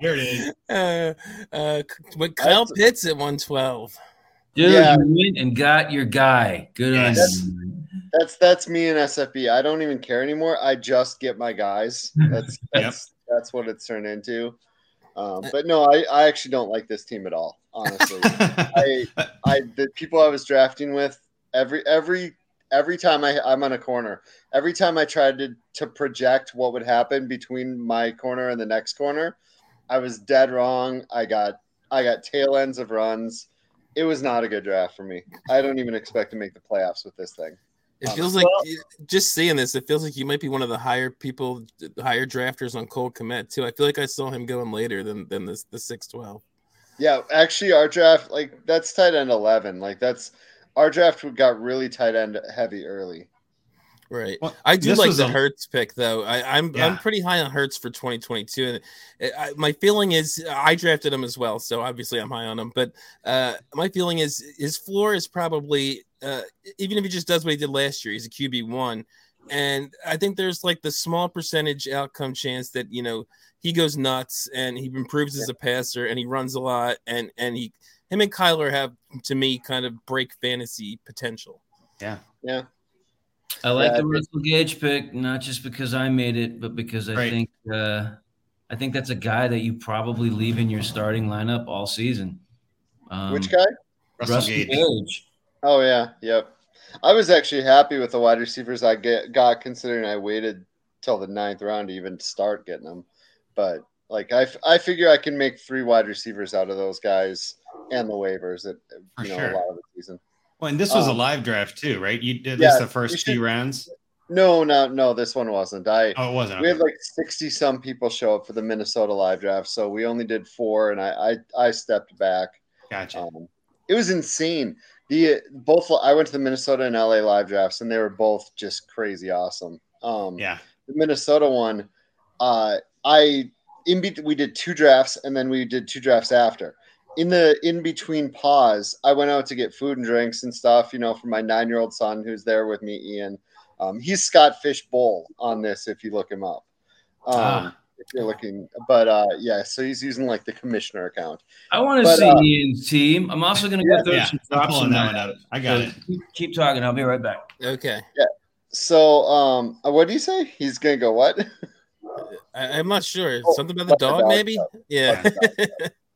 Here it is. [LAUGHS] Uh, uh, with Kyle that's, Pitts at one twelve. Dude, yeah. you went and got your guy. Good yes. on you. That's that's me and SFB. I don't even care anymore. I just get my guys. That's [LAUGHS] that's yep. that's what it's turned into. Um, but no, I, I actually don't like this team at all. Honestly, [LAUGHS] I I the people I was drafting with every every every time I I'm on a corner, every time I tried to to project what would happen between my corner and the next corner, I was dead wrong. I got I got tail ends of runs. It was not a good draft for me. I don't even expect to make the playoffs with this thing. It um, feels like just seeing this, it feels like you might be one of the higher people, higher drafters on Cole Kmet too. I feel like I saw him going later than than this the six twelve. Yeah, actually, our draft like that's tight end eleven. Like that's our draft got really tight end heavy early. Right. Well, I do like the a... Hurts pick though. I, am I'm, yeah. I'm pretty high on Hurts for 2022, and I, my feeling is I drafted him as well, so obviously I'm high on him. But uh, my feeling is his floor is probably uh, even if he just does what he did last year, he's a QB one, and I think there's like the small percentage outcome chance that you know he goes nuts and he improves yeah. as a passer and he runs a lot and and he him and Kyler have to me kind of break fantasy potential. Yeah. Yeah. I like yeah, the Russell Gage pick, not just because I made it, but because I right. think uh, I think that's a guy that you probably leave in your starting lineup all season. Um, Which guy? Russell, Russell Gage. Gage. Oh yeah, yep. I was actually happy with the wide receivers I get got, considering I waited till the ninth round to even start getting them. But like I, I figure I can make three wide receivers out of those guys and the waivers at you know sure. a lot of the season. Well, and this was um, a live draft too, right? You did this yeah, the first few rounds. No, no, no. This one wasn't. I. Oh, it wasn't. We had like sixty some people show up for the Minnesota live draft, so we only did four, and I I, I stepped back. Gotcha. Um, it was insane. The both I went to the Minnesota and LA live drafts, and they were both just crazy awesome. Um, yeah. The Minnesota one, uh, I in be- we did two drafts, and then we did two drafts after in the in between pause, I went out to get food and drinks and stuff, you know, for my nine year old son who's there with me, Ian. Um, he's Scott Fish Bowl on this if you look him up. Um, ah. If you're looking, but uh, yeah, so he's using like the commissioner account. I want to see uh, Ian's team. I'm also going to go through yeah, some drops on that. Out. I got so it. Keep, keep talking. I'll be right back. Okay. Yeah. So, um, uh, what do you say? He's going to go what? I, am not sure. Oh, Something about the dog, dog, maybe. Dog. Yeah. [LAUGHS]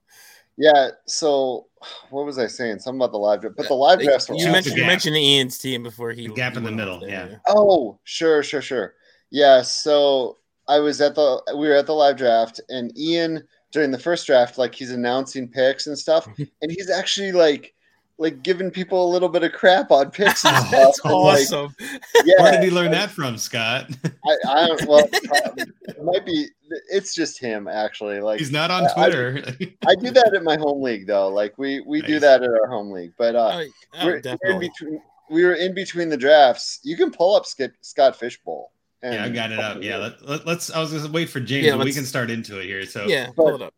Yeah. So what was I saying? Something about the live draft, but the live draft. You mentioned you mentioned Ian's team before he the gap in the middle. Yeah. Oh, sure, sure, sure. Yeah. So I was at the we were at the live draft, and Ian during the first draft, like he's announcing picks and stuff, [LAUGHS] and he's actually like like giving people a little bit of crap on picks and [LAUGHS] Oh, stuff. That's and, like, awesome. yeah, Where did he learn that from, Scott? [LAUGHS] I, I don't. Well, it might be. It's just him actually. Like He's not on I- I- Twitter. I do that at my home league though. Like we we do that at our home league. But uh, Oh, oh, we're, we're in between. We were in between the drafts. You can pull up Skip, Scott Fishbowl. and- yeah, I got it up. Yeah, [LAUGHS] let, let, let's. I was gonna wait for James, Yeah, but we can start into it here. So Yeah, pull it up.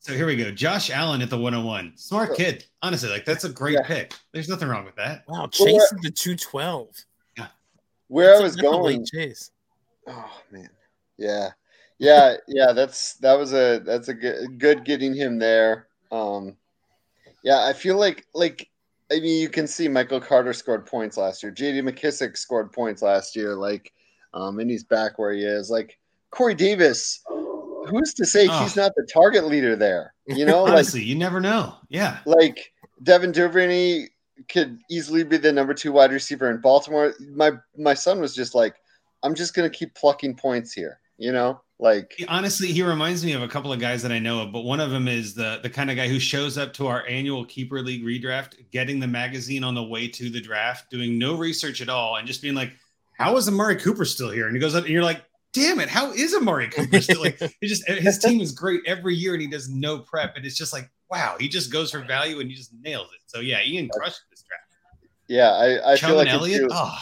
So here we go. Josh Allen at the 101. Smart kid. Honestly, like that's a great Yeah. pick. There's nothing wrong with that. Wow, Well, chasing the 212. Yeah. Where I That's a- was that's a late going. Chase. Oh man, yeah, yeah, yeah. That's that was a that's a good good getting him there. Um, yeah, I feel like like I mean you can see Michael Carter scored points last year. J.D. McKissic scored points last year. Like, um, and he's back where he is. Like Corey Davis, who's to say Oh. he's not the target leader there? You know, like Honestly, you never know. Yeah. like Devin Duvernay could easily be the number two wide receiver in Baltimore. My my son was just like, I'm just gonna keep plucking points here. You know, like He- honestly, he reminds me of a couple of guys that I know of, but one of them is the the kind of guy who shows up to our annual keeper league redraft, getting the magazine on the way to the draft, doing no research at all, and just being like, "How is Amari Cooper still here?" And he goes up, and you're like, "Damn it, how is Amari Cooper still like?" [LAUGHS] He just eh, his team is great every year, and he does no prep, and it's just like, wow, he just goes for value and he just nails it. So yeah, Ian crushed this draft. yeah, I, I feel like Elliott, oh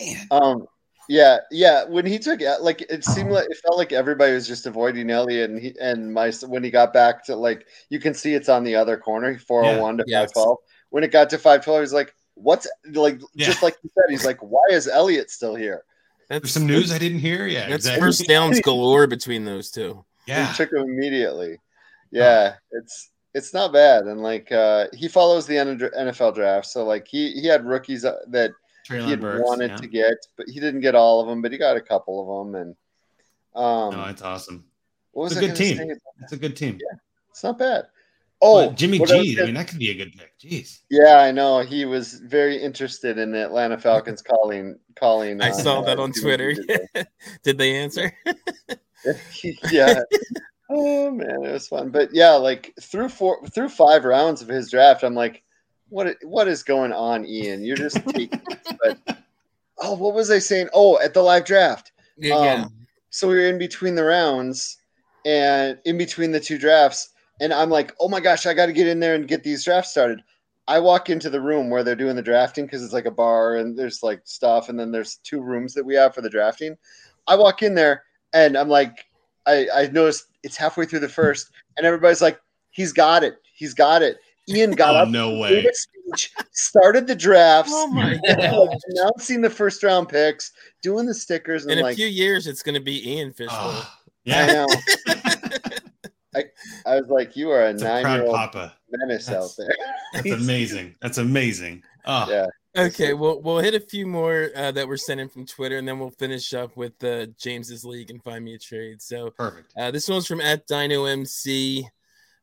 man, Um, yeah, yeah. When he took eh, like it seemed like it felt like everybody was just avoiding Elliott, and he and my when he got back to like you can see it's on the other corner, four hundred one to Yes. five twelve. When it got to five twelve, he's like, "What's like?" Yeah. Just like you said, he's like, "Why is Elliott still here?" There's some news I didn't hear. Yeah, That's exactly. first downs galore between those two. Yeah, He took him immediately. Yeah, it's it's not bad, and like uh he follows the NFL draft, so like he he had rookies uh, that he had Burks. wanted yeah. to get, but he didn't get all of them, but he got a couple of them, and um, No, it's awesome. what was it's a I good team. It's a good team. It's not bad. Oh, But Jimmy what I G. I gonna- mean, that could be a good pick. Jeez. yeah, I know he was very interested in the Atlanta Falcons calling calling. I uh, saw that uh, on Jimmy Twitter. [LAUGHS] Did they answer? [LAUGHS] [LAUGHS] yeah. Oh man, it was fun. But yeah, like through four through five rounds of his draft, I'm like, what what is going on, Ian? You're just taking but oh, what was I saying? Oh, at the live draft. Yeah, yeah. Um, so we were in between the rounds and in between the two drafts, and I'm like, oh my gosh, I got to get in there and get these drafts started. I walk into the room where they're doing the drafting because it's like a bar and there's like stuff, and then there's two rooms that we have for the drafting. I walk in there and I'm like, I, I noticed it's halfway through the first, and everybody's like, he's got it, he's got it. Ian got Oh up, no made way. a speech, started the drafts, Oh my god! [LAUGHS] announcing the first round picks, doing the stickers, and In a like, few years, it's going to be Ian Fishbowl. Oh, I yeah, know. [LAUGHS] I I was like, you are a it's nine proud year old papa. menace That's- out there. That's amazing. That's amazing. Oh, Yeah. Okay, well, we'll hit a few more uh, that were sent in from Twitter, and then we'll finish up with uh, James's league and find me a trade. So perfect. uh, this one's from at Dino MC,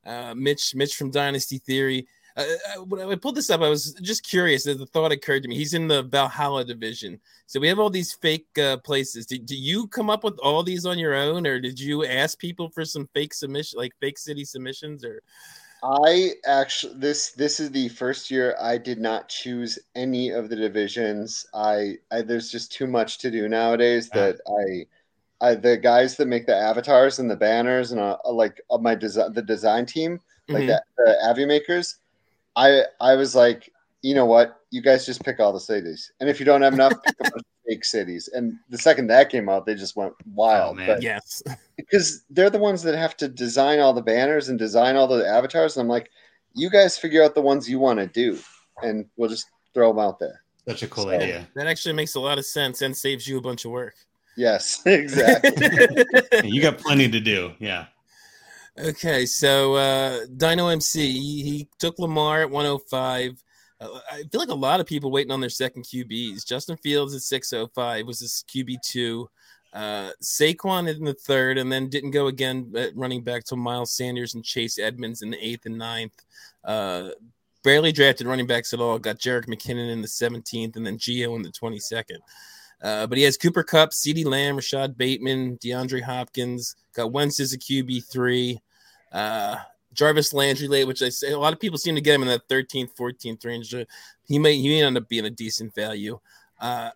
uh, Mitch. Mitch from Dynasty Theory. Uh, uh, when I pulled this up, I was just curious. As the thought occurred to me, he's in the Valhalla division. So we have all these fake uh, places. Did, do you come up with all these on your own, or did you ask people for some fake submission, like fake city submissions, or I actually this this is the first year I did not choose any of the divisions. I, I there's just too much to do nowadays that I I the guys that make the avatars and the banners and uh, like uh, my design the design team like Mhm. that the Avi makers. I I was like, you know what? You guys just pick all the cities, and if you don't have enough, pick a bunch of fake cities. And the second that came out, they just went wild. Oh, man. But yes? because they're the ones that have to design all the banners and design all the avatars. And I'm like, you guys figure out the ones you want to do, and we'll just throw them out there. Such a cool So- idea. That actually makes a lot of sense and saves you a bunch of work. Yes, [LAUGHS] exactly. [LAUGHS] You got plenty to do. Yeah. Okay, so uh, Dino MC he, he took Lamar at 105. Uh, I feel like a lot of people waiting on their second QBs. Justin Fields at 605 was his QB two. Uh, Saquon in the third, and then didn't go again at running back to Miles Sanders and Chase Edmonds in the eighth and ninth. Uh, barely drafted running backs at all. Got Jerick McKinnon in the 17th, and then Geo in the 22nd. Uh, but he has Cooper Kupp, CeeDee Lamb, Rashod Bateman, DeAndre Hopkins. Got Wentz as a QB three. Uh, Jarvis Landry late, which I say a lot of people seem to get him in that 13th, 14th range. He may he may end up being a decent value. Uh,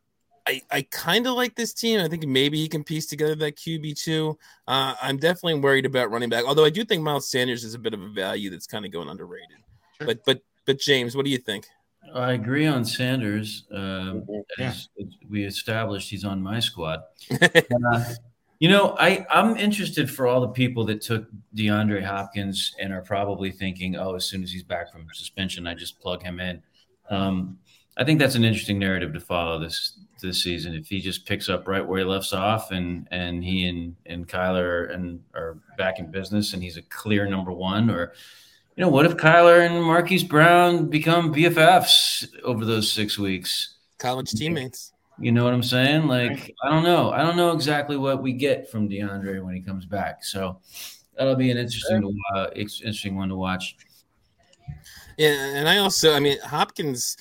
I, I kind of like this team. I think maybe he can piece together that QB two. Uh, I'm definitely worried about running back, although I do think Miles Sanders is a bit of a value that's kind of going underrated. Sure. But but but James, what do you think? I agree on Sanders. Um, yeah. as, as we established, he's on my squad. [LAUGHS] uh, you know, I I'm interested for all the people that took DeAndre Hopkins and are probably thinking, oh, as soon as he's back from suspension, I just plug him in. Um, I think that's an interesting narrative to follow this this season. If he just picks up right where he left off, and and he and and Kyler and are back in business, and he's a clear number one, or you know, what if Kyler and Marquise Brown become BFFs over those six weeks? College teammates. You know what I'm saying? Like, I don't know. I don't know exactly what we get from DeAndre when he comes back. So that'll be an interesting, uh, interesting one to watch. Yeah, and I also, I mean, Hopkins,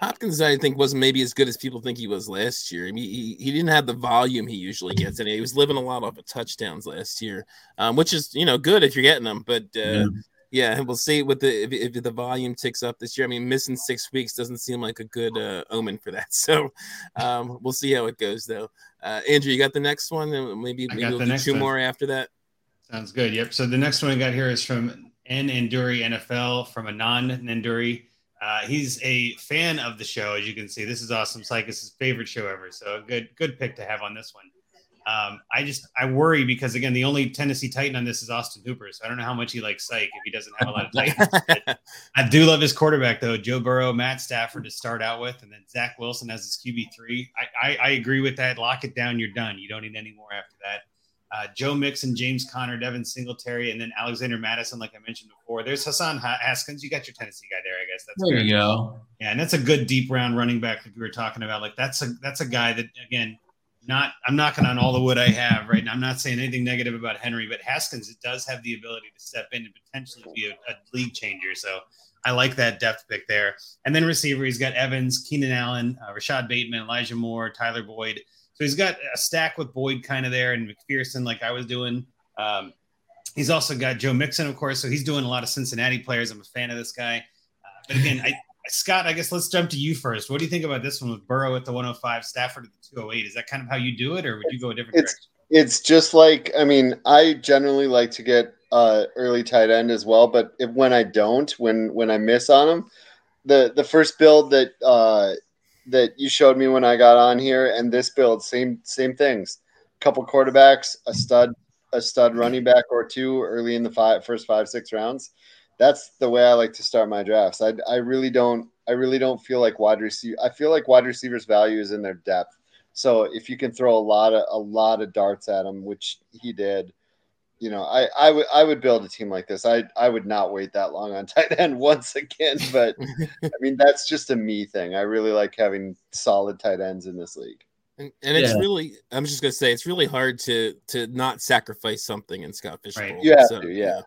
Hopkins, I think wasn't maybe as good as people think he was last year. I mean, he, he didn't have the volume he usually gets, and he was living a lot off of touchdowns last year, um, which is you know good if you're getting them. But uh, yeah. Yeah. we'll see what the if, if, the volume ticks up this year. I mean, missing six weeks doesn't seem like a good uh, omen for that. [LAUGHS] So um, we'll see how it goes, though. Uh, Andrew, you got the next one, maybe, maybe we'll do two one. more after that. Sounds good. Yep. So the next one I got here is from N Enduri NFL from a non Enduri. Uh, he's a fan of the show, as you can see. This is awesome. Psychus' favorite show ever. So a good, good pick to have on this one. Um, I just I worry because again, the only Tennessee Titan on this is Austin Hooper. So I don't know how much he likes Psych if he doesn't have a lot of Titans. [LAUGHS] I do love his quarterback though, Joe Burrow, Matt Stafford to start out with, and then Zach Wilson as his QB three. I, I, I agree with that. Lock it down. You're done. You don't need any more after that uh, Joe Mixon, James Conner, Devin Singletary, and then Alexander Mattison, like I mentioned before. There's Hassan Haskins. You got your Tennessee guy there, I guess. That's there you go. Yeah, and that's a good deep round running back that we were talking about. Like that's a that's a guy that again, not I'm knocking on all the wood I have right now. I'm not saying anything negative about Henry, but Haskins it does have the ability to step in and potentially be a, a league changer. So I like that depth pick there. And then receiver, he's got Evans, Keenan Allen, uh, Rashod Bateman, Elijah Moore, Tyler Boyd. So he's got a stack with Boyd kind of there and McPherson, like I was doing. Um, he's also got Joe Mixon, of course. So he's doing a lot of Cincinnati players. I'm a fan of this guy. Uh, but again, I, Scott, I guess let's jump to you first. What do you think about this one with Burrow at the 105, Stafford at the 208? Is that kind of how you do it, or would you go a different it's, direction? It's just like, I mean, I generally like to get uh, early tight end as well, but if, when I don't, when when I miss on them, the the first build that uh, that you showed me when I got on here, and this build, same same things. Couple quarterbacks, a stud, a stud running back or two early in the five, first five six rounds. That's the way I like to start my drafts. I I really don't I really don't feel like wide receiver. I feel like wide receivers' value is in their depth. So if you can throw a lot of a lot of darts at him, which he did, you know, I, I would I would build a team like this. I I would not wait that long on [LAUGHS] tight end once again. But [LAUGHS] I mean, that's just a me thing. I really like having solid tight ends in this league. And, and it's yeah. really, I'm just gonna say, it's really hard to to not sacrifice something in Scott Fish. Right. You have so, to, yeah. yeah.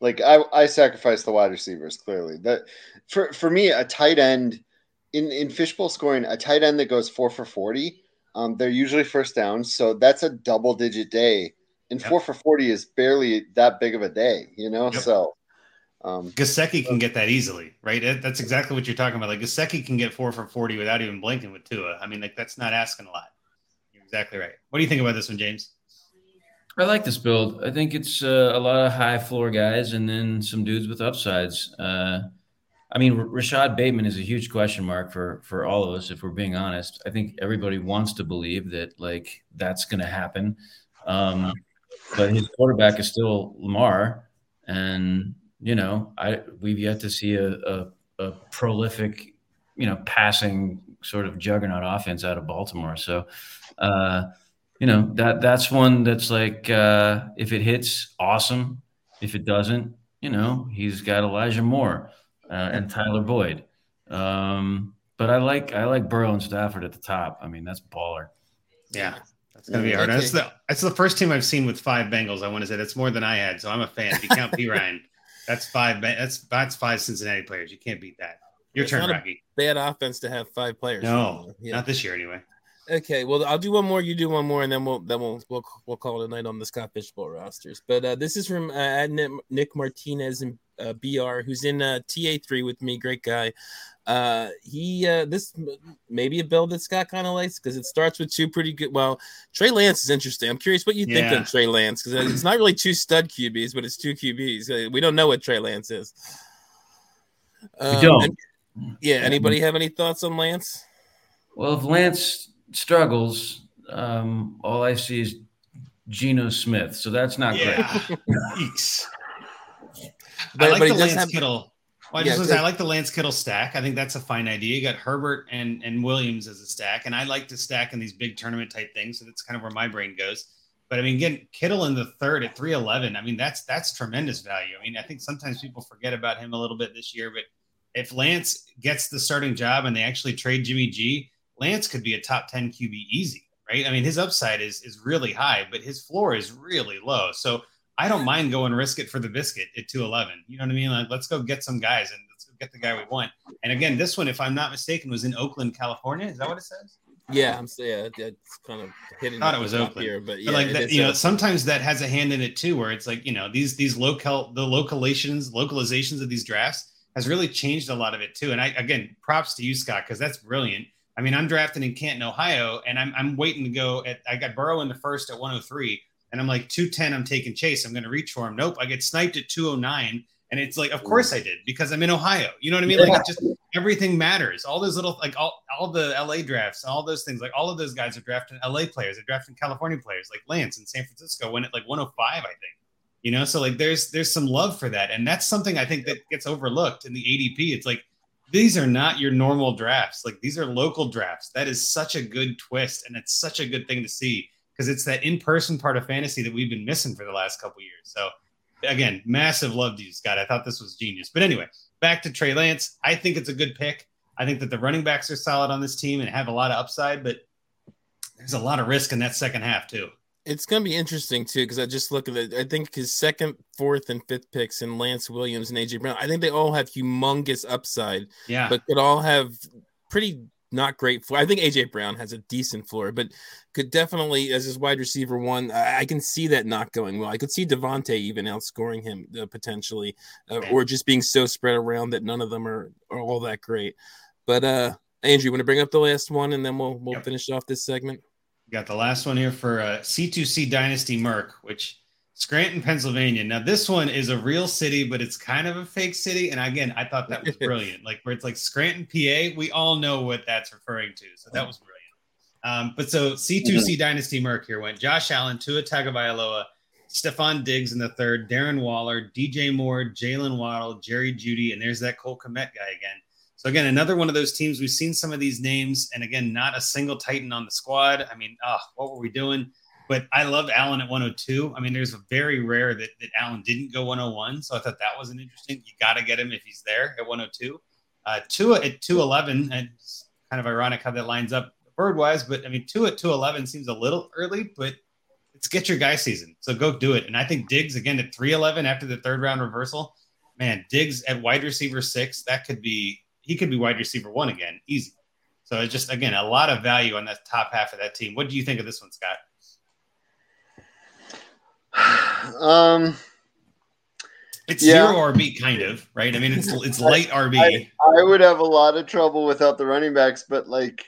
Like I, I sacrifice the wide receivers clearly. That for for me, a tight end in in fishbowl scoring, a tight end that goes four for forty, um, they're usually first down. So that's a double digit day and yep. four for 40 is barely that big of a day, you know? Yep. So, um, Gesicki can get that easily, right? That's exactly what you're talking about. Like Gesicki can get four for 40 without even blinking with Tua. I mean, like that's not asking a lot. You're exactly right. What do you think about this one, James? I like this build. I think it's uh, a lot of high floor guys and then some dudes with upsides. Uh, I mean, Rashod Bateman is a huge question mark for for all of us, if we're being honest. I think everybody wants to believe that like that's going to happen. Um, but his quarterback is still Lamar, and you know, I we've yet to see a, a, a prolific, you know, passing sort of juggernaut offense out of Baltimore. So, uh, you know, that that's one that's like uh, if it hits, awesome. If it doesn't, you know, he's got Elijah Moore uh, and Tyler Boyd. Um, but I like I like Burrow and Stafford at the top. I mean, that's baller. Yeah, That's gonna be hard. That's the that's the first team I've seen with five Bengals. I want to say that's more than I had, so I'm a fan. If you count [LAUGHS] P Ryan, that's five. That's that's five Cincinnati players. You can't beat that. Your it's turn, Rocky. bad offense to have five players. No, yeah. not this year anyway. Okay, well, I'll do one more. You do one more, and then we'll then we'll we'll, we'll call it a night on the Scott Fishbowl rosters. But uh, this is from uh, Nick Martinez and uh, Br, who's in uh, TA three with me. Great guy. Uh, he uh, this maybe a build that Scott kind of likes because it starts with two pretty good. Well, Trey Lance is interesting. I'm curious what you think Yeah. of Trey Lance because it's not really two stud QBs, but it's two QBs. We don't know what Trey Lance is. Um, don't. and- yeah. Anybody have any thoughts on Lance? Well, if Lance struggles, um, all I see is Geno Smith. So that's not Yeah. great. [LAUGHS] Yikes. But- I like but the Lance have- Kittle. Well, I, Yeah, just I like the Lance Kittle stack. I think that's a fine idea. You got Herbert and and Williams as a stack, and I like to stack in these big tournament type things. So that's kind of where my brain goes. But I mean, getting Kittle in the third at three eleven. I mean, that's that's tremendous value. I mean, I think sometimes people forget about him a little bit this year, but if Lance gets the starting job and they actually trade Jimmy G, Lance could be a top ten QB easy, right? I mean, his upside is is really high, but his floor is really low. So I don't mind going risk it for the biscuit at 211. You know what I mean? Like, let's go get some guys and let's go get the guy we want. And again, this one, if I'm not mistaken, was in Oakland, California. Is that what it says? Yeah, I'm saying yeah, it's kind of hitting. Thought it was Oakland. here, but yeah, but like that, you know, sometimes that has a hand in it too, where it's like, you know, these these local the localizations, localizations of these drafts has really changed a lot of it too. And I again, props to you, Scott, because that's brilliant. I mean, I'm drafting in Canton, Ohio, and I'm I'm waiting to go at I got Burrow in the first at 103, and I'm like 210, I'm taking Chase. I'm gonna reach for him. Nope, I get sniped at 209. And it's like, of course I did, because I'm in Ohio. You know what I mean? Like just everything matters. All those little like all, all the LA drafts, all those things, like all of those guys are drafting LA players, they're drafting California players, like Lance in San Francisco went at like 105, I think. You know, so like there's there's some love for that. And that's something I think that gets overlooked in the ADP. It's like these are not your normal drafts. Like these are local drafts. That is such a good twist, and it's such a good thing to see because it's that in-person part of fantasy that we've been missing for the last couple years. So again, massive love to you, Scott. I thought this was genius. But anyway, back to Trey Lance. I think it's a good pick. I think that the running backs are solid on this team and have a lot of upside, but there's a lot of risk in that second half too. It's gonna be interesting too because I just look at it. I think his second, fourth, and fifth picks and Lance Williams and AJ Brown. I think they all have humongous upside, Yeah. but could all have pretty not great floor. I think AJ Brown has a decent floor, but could definitely as his wide receiver one. I, I can see that not going well. I could see DeVonta even outscoring him uh, potentially, uh, or just being so spread around that none of them are, are all that great. But uh, Andrew, you want to bring up the last one and then we'll we'll Yep. finish off this segment. Got the last one here for uh, C2C Dynasty Merc, which Scranton, Pennsylvania. Now, this one is a real city, but it's kind of a fake city. And again, I thought that was [LAUGHS] brilliant. like where it's like Scranton, PA. We all know what that's referring to. So that was brilliant. Um, but so C2C Dynasty Merc here went Josh Allen, Tua Tagovailoa, Stefon Diggs in the third, Darren Waller, DJ Moore, Jaylen Waddle, Jerry Jeudy, and there's that Cole Kmet guy again. So again, another one of those teams. We've seen some of these names, and again, not a single Titan on the squad. I mean, oh, what were we doing? But I love Allen at 102. I mean, there's a very rare that, that Allen didn't go 101. So I thought that was an interesting. You got to get him if he's there at 102. Uh, Tua at 211, and it's kind of ironic how that lines up bird wise. But I mean, Tua at 211 seems a little early, but it's get your guy season. So go do it. And I think Diggs again at 311 after the third round reversal. Man, Diggs at wide receiver six, that could be he could be wide receiver one again, easy. So it's just again a lot of value on that top half of that team. What do you think of this one, Scott? [SIGHS] Um, It's Yeah. zero RB kind of, right? I mean, it's it's [LAUGHS] light RB. I, I would have a lot of trouble without the running backs, but like,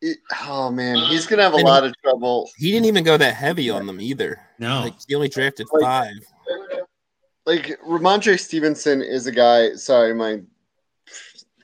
it, oh man, he's gonna have a And- lot of trouble. He didn't even go that heavy on them either. no, Like he only drafted Like- five. Like Rhamondre Stevenson is a guy. Sorry, my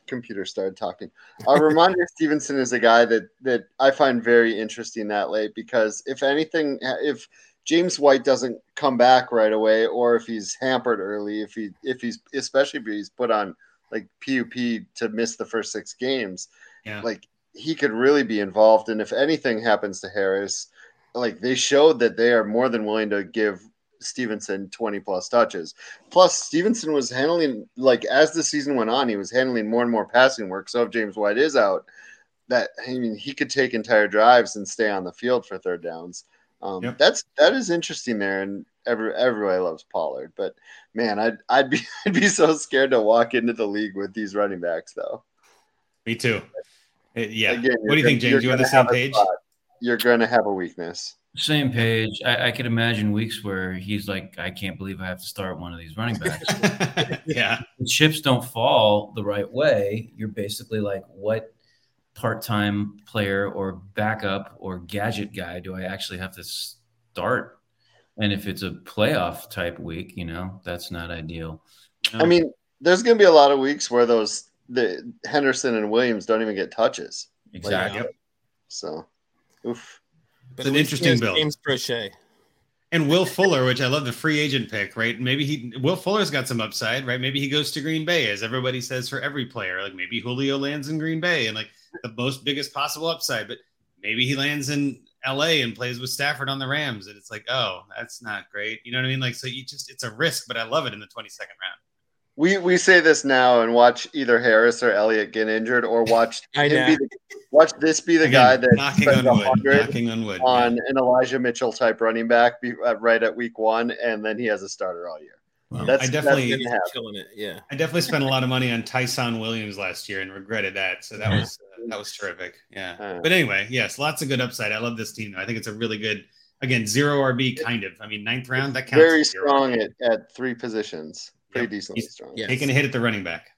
computer started talking. Uh, Rhamondre [LAUGHS] Stevenson is a guy that that I find very interesting that late because if anything, if James White doesn't come back right away, or if he's hampered early, if he if he's especially if he's put on like PUP to miss the first six games, Yeah. like he could really be involved. And if anything happens to Harris, like they showed that they are more than willing to give Stevenson 20 plus touches. Plus, Stevenson was handling like as the season went on, he was handling more and more passing work. So if James White is out, that I mean he could take entire drives and stay on the field for third downs. Um, Yep. That's that is interesting there, and every everybody loves Pollard. But man, I'd I'd be [LAUGHS] I'd be so scared to walk into the league with these running backs though. me too. Yeah. Again, what do you you're think, James? You on the same page? spot. You're going to have a weakness. Same page. I, I could imagine weeks where he's like, I can't believe I have to start one of these running backs. [LAUGHS] yeah. the chips don't fall the right way, you're basically like, what part-time player or backup or gadget guy do I actually have to start? And if it's a playoff type week, you know, that's not ideal. I um, mean, there's going to be a lot of weeks where those the Henderson and Williams don't even get touches. exactly. Yep. So, oof. But It's an interesting build. James Crochet. And Will Fuller, which I love the free agent pick, right? Maybe he Will Fuller's got some upside, right? Maybe he goes to Green Bay, as everybody says for every player. Like maybe Julio lands in Green Bay and like the most biggest possible upside, but maybe he lands in LA and plays with Stafford on the Rams. And it's like, oh, that's not great. You know what I mean? Like, so you just it's a risk, but I love it in the 22nd round. We we say this now and watch either Harris or Elliott get injured, or watch [LAUGHS] I him know. be the, watch this be the Again, guy that knocking spends on wood, knocking on wood. on Yeah. an Elijah Mitchell type running back be, uh, right at week one, and then he has a starter all year. Well, That's I definitely that's He's killing it. Yeah. I definitely spent a lot of money on Ty'Son Williams last year and regretted that. So that Yeah. was uh, that was terrific. Yeah. Uh, But anyway, yes, lots of good upside. I love this team. I think it's a really good, again, zero RB kind of. I mean, ninth round that counts. very strong at, at three positions, pretty Yep. decently He's- strong. Yeah. taking a hit at the running back.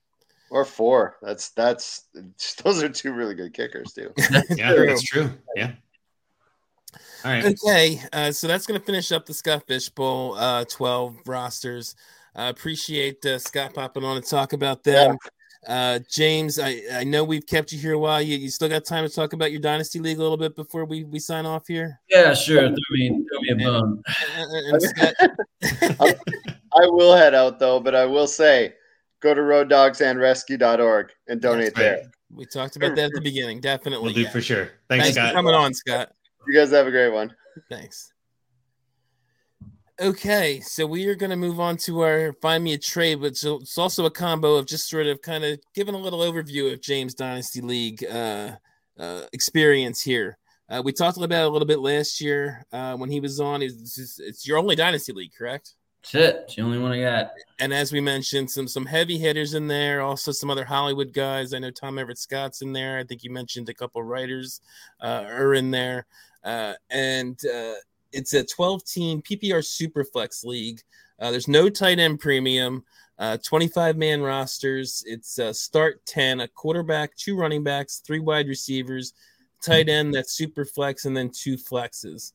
Or four. That's that's [LAUGHS] those are two really good kickers too. [LAUGHS] Yeah, True. that's true. Yeah. All right. Okay, uh, so that's going to finish up the Scott Fish Bowl uh, 12 rosters. I appreciate uh, Scott popping on to talk about them. Uh, James, I, I know we've kept you here a while. You, you still got time to talk about your Dynasty League a little bit before we, we sign off here? Yeah, sure. Throw me, throw me a bone. [LAUGHS] Scott, I will head out though, but I will say go to roaddogsandrescue.org and donate right. there. we talked about that at the beginning. Definitely. We'll do yeah. for sure. Thanks, Thanks for coming on, Scott. You guys have a great one. Thanks. Okay, so we are going to move on to our find me a trade, but so it's also a combo of just sort of kind of giving a little overview of James Dynasty League uh, uh, experience here. Uh, we talked about it a little bit last year uh, when he was on. It's, it's, it's your only Dynasty League, correct? That's it. It's the only one I got. And as we mentioned, some some heavy hitters in there, also some other Hollywood guys. I know Tom Everett Scott's in there. I think you mentioned a couple writers uh, are in there, uh, and uh, it's a 12 team PPR Superflex league. Uh, there's no tight end premium, uh, 25 man rosters. It's uh, start 10, a quarterback, two running backs, three wide receivers, tight end that's super flex, and then two flexes.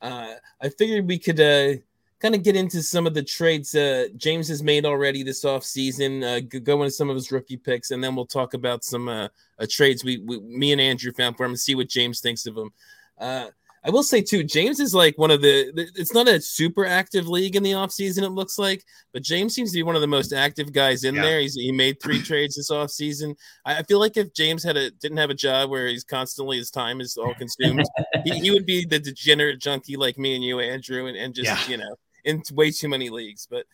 Uh, I figured we could uh, kind of get into some of the trades uh, James has made already this offseason, uh, go into some of his rookie picks, and then we'll talk about some uh, uh, trades we, we, me and Andrew found for him and see what James thinks of them. Uh, I will say too, James is like one of the. the- It's not a super active league in the offseason, it looks like, but James seems to be one of the most active guys in Yeah. there. He's he made three [CLEARS THROAT] trades this offseason. I, I feel like if James had a didn't have a job where he's constantly his time is all consumed, he, he would be the degenerate junkie like me and you, Andrew, and, and just Yeah. you know in way too many leagues. But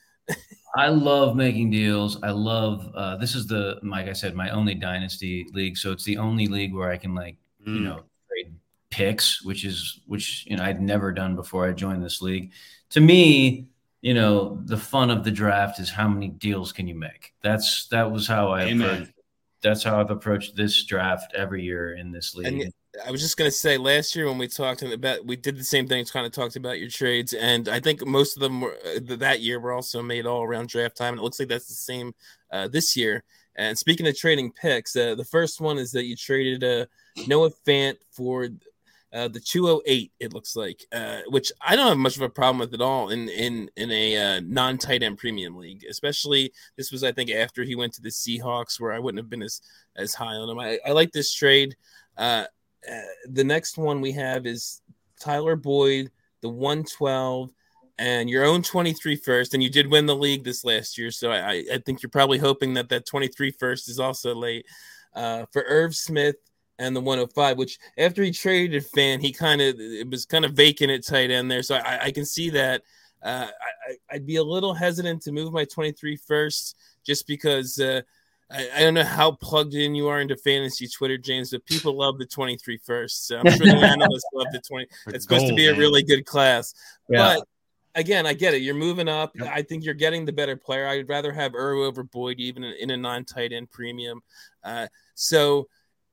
I love making deals. I love uh, this is the like I said, my only dynasty league. So it's the only league where I can like you Mm. know trade picks, which is which you know I'd never done before I joined this league. To me, you know, the fun of the draft is how many deals can you make. That's that was how I Amen. approached. That's how I've approached this draft every year in this league. And I was just gonna say last year when we talked about we did the same thing, kind of talked about your trades, and I think most of them were uh, that year were also made all around draft time. And it looks like that's the same uh, this year. And speaking of trading picks, uh, the first one is that you traded uh, Noah Fant for uh, the 208. It looks like, uh, which I don't have much of a problem with at all in in in a non tight end premium league. Especially this was I think after he went to the Seahawks, where I wouldn't have been as as high on him. I, I like this trade. Uh, uh, the next one we have is Tyler Boyd, the 112, and your own 23 first. And you did win the league this last year. So I, I- think you're probably hoping that that 23 first is also late uh, for Irv Smith and the 105, which after he traded Fant, he kind of it was kind of vacant at tight end there. So I, I can see that. Uh, I, I'd be a little hesitant to move my 23 first just because. Uh, I, I don't know how plugged in you are into fantasy Twitter, James, but people love the 23 first. So I'm sure the [LAUGHS] analysts love the 20. For It's supposed to gold, be a man. really good class. Yeah. But again, I get it. You're moving up. Yep. I think you're getting the better player. I'd rather have Irv over Boyd, even in, in a non tight end premium. Uh, so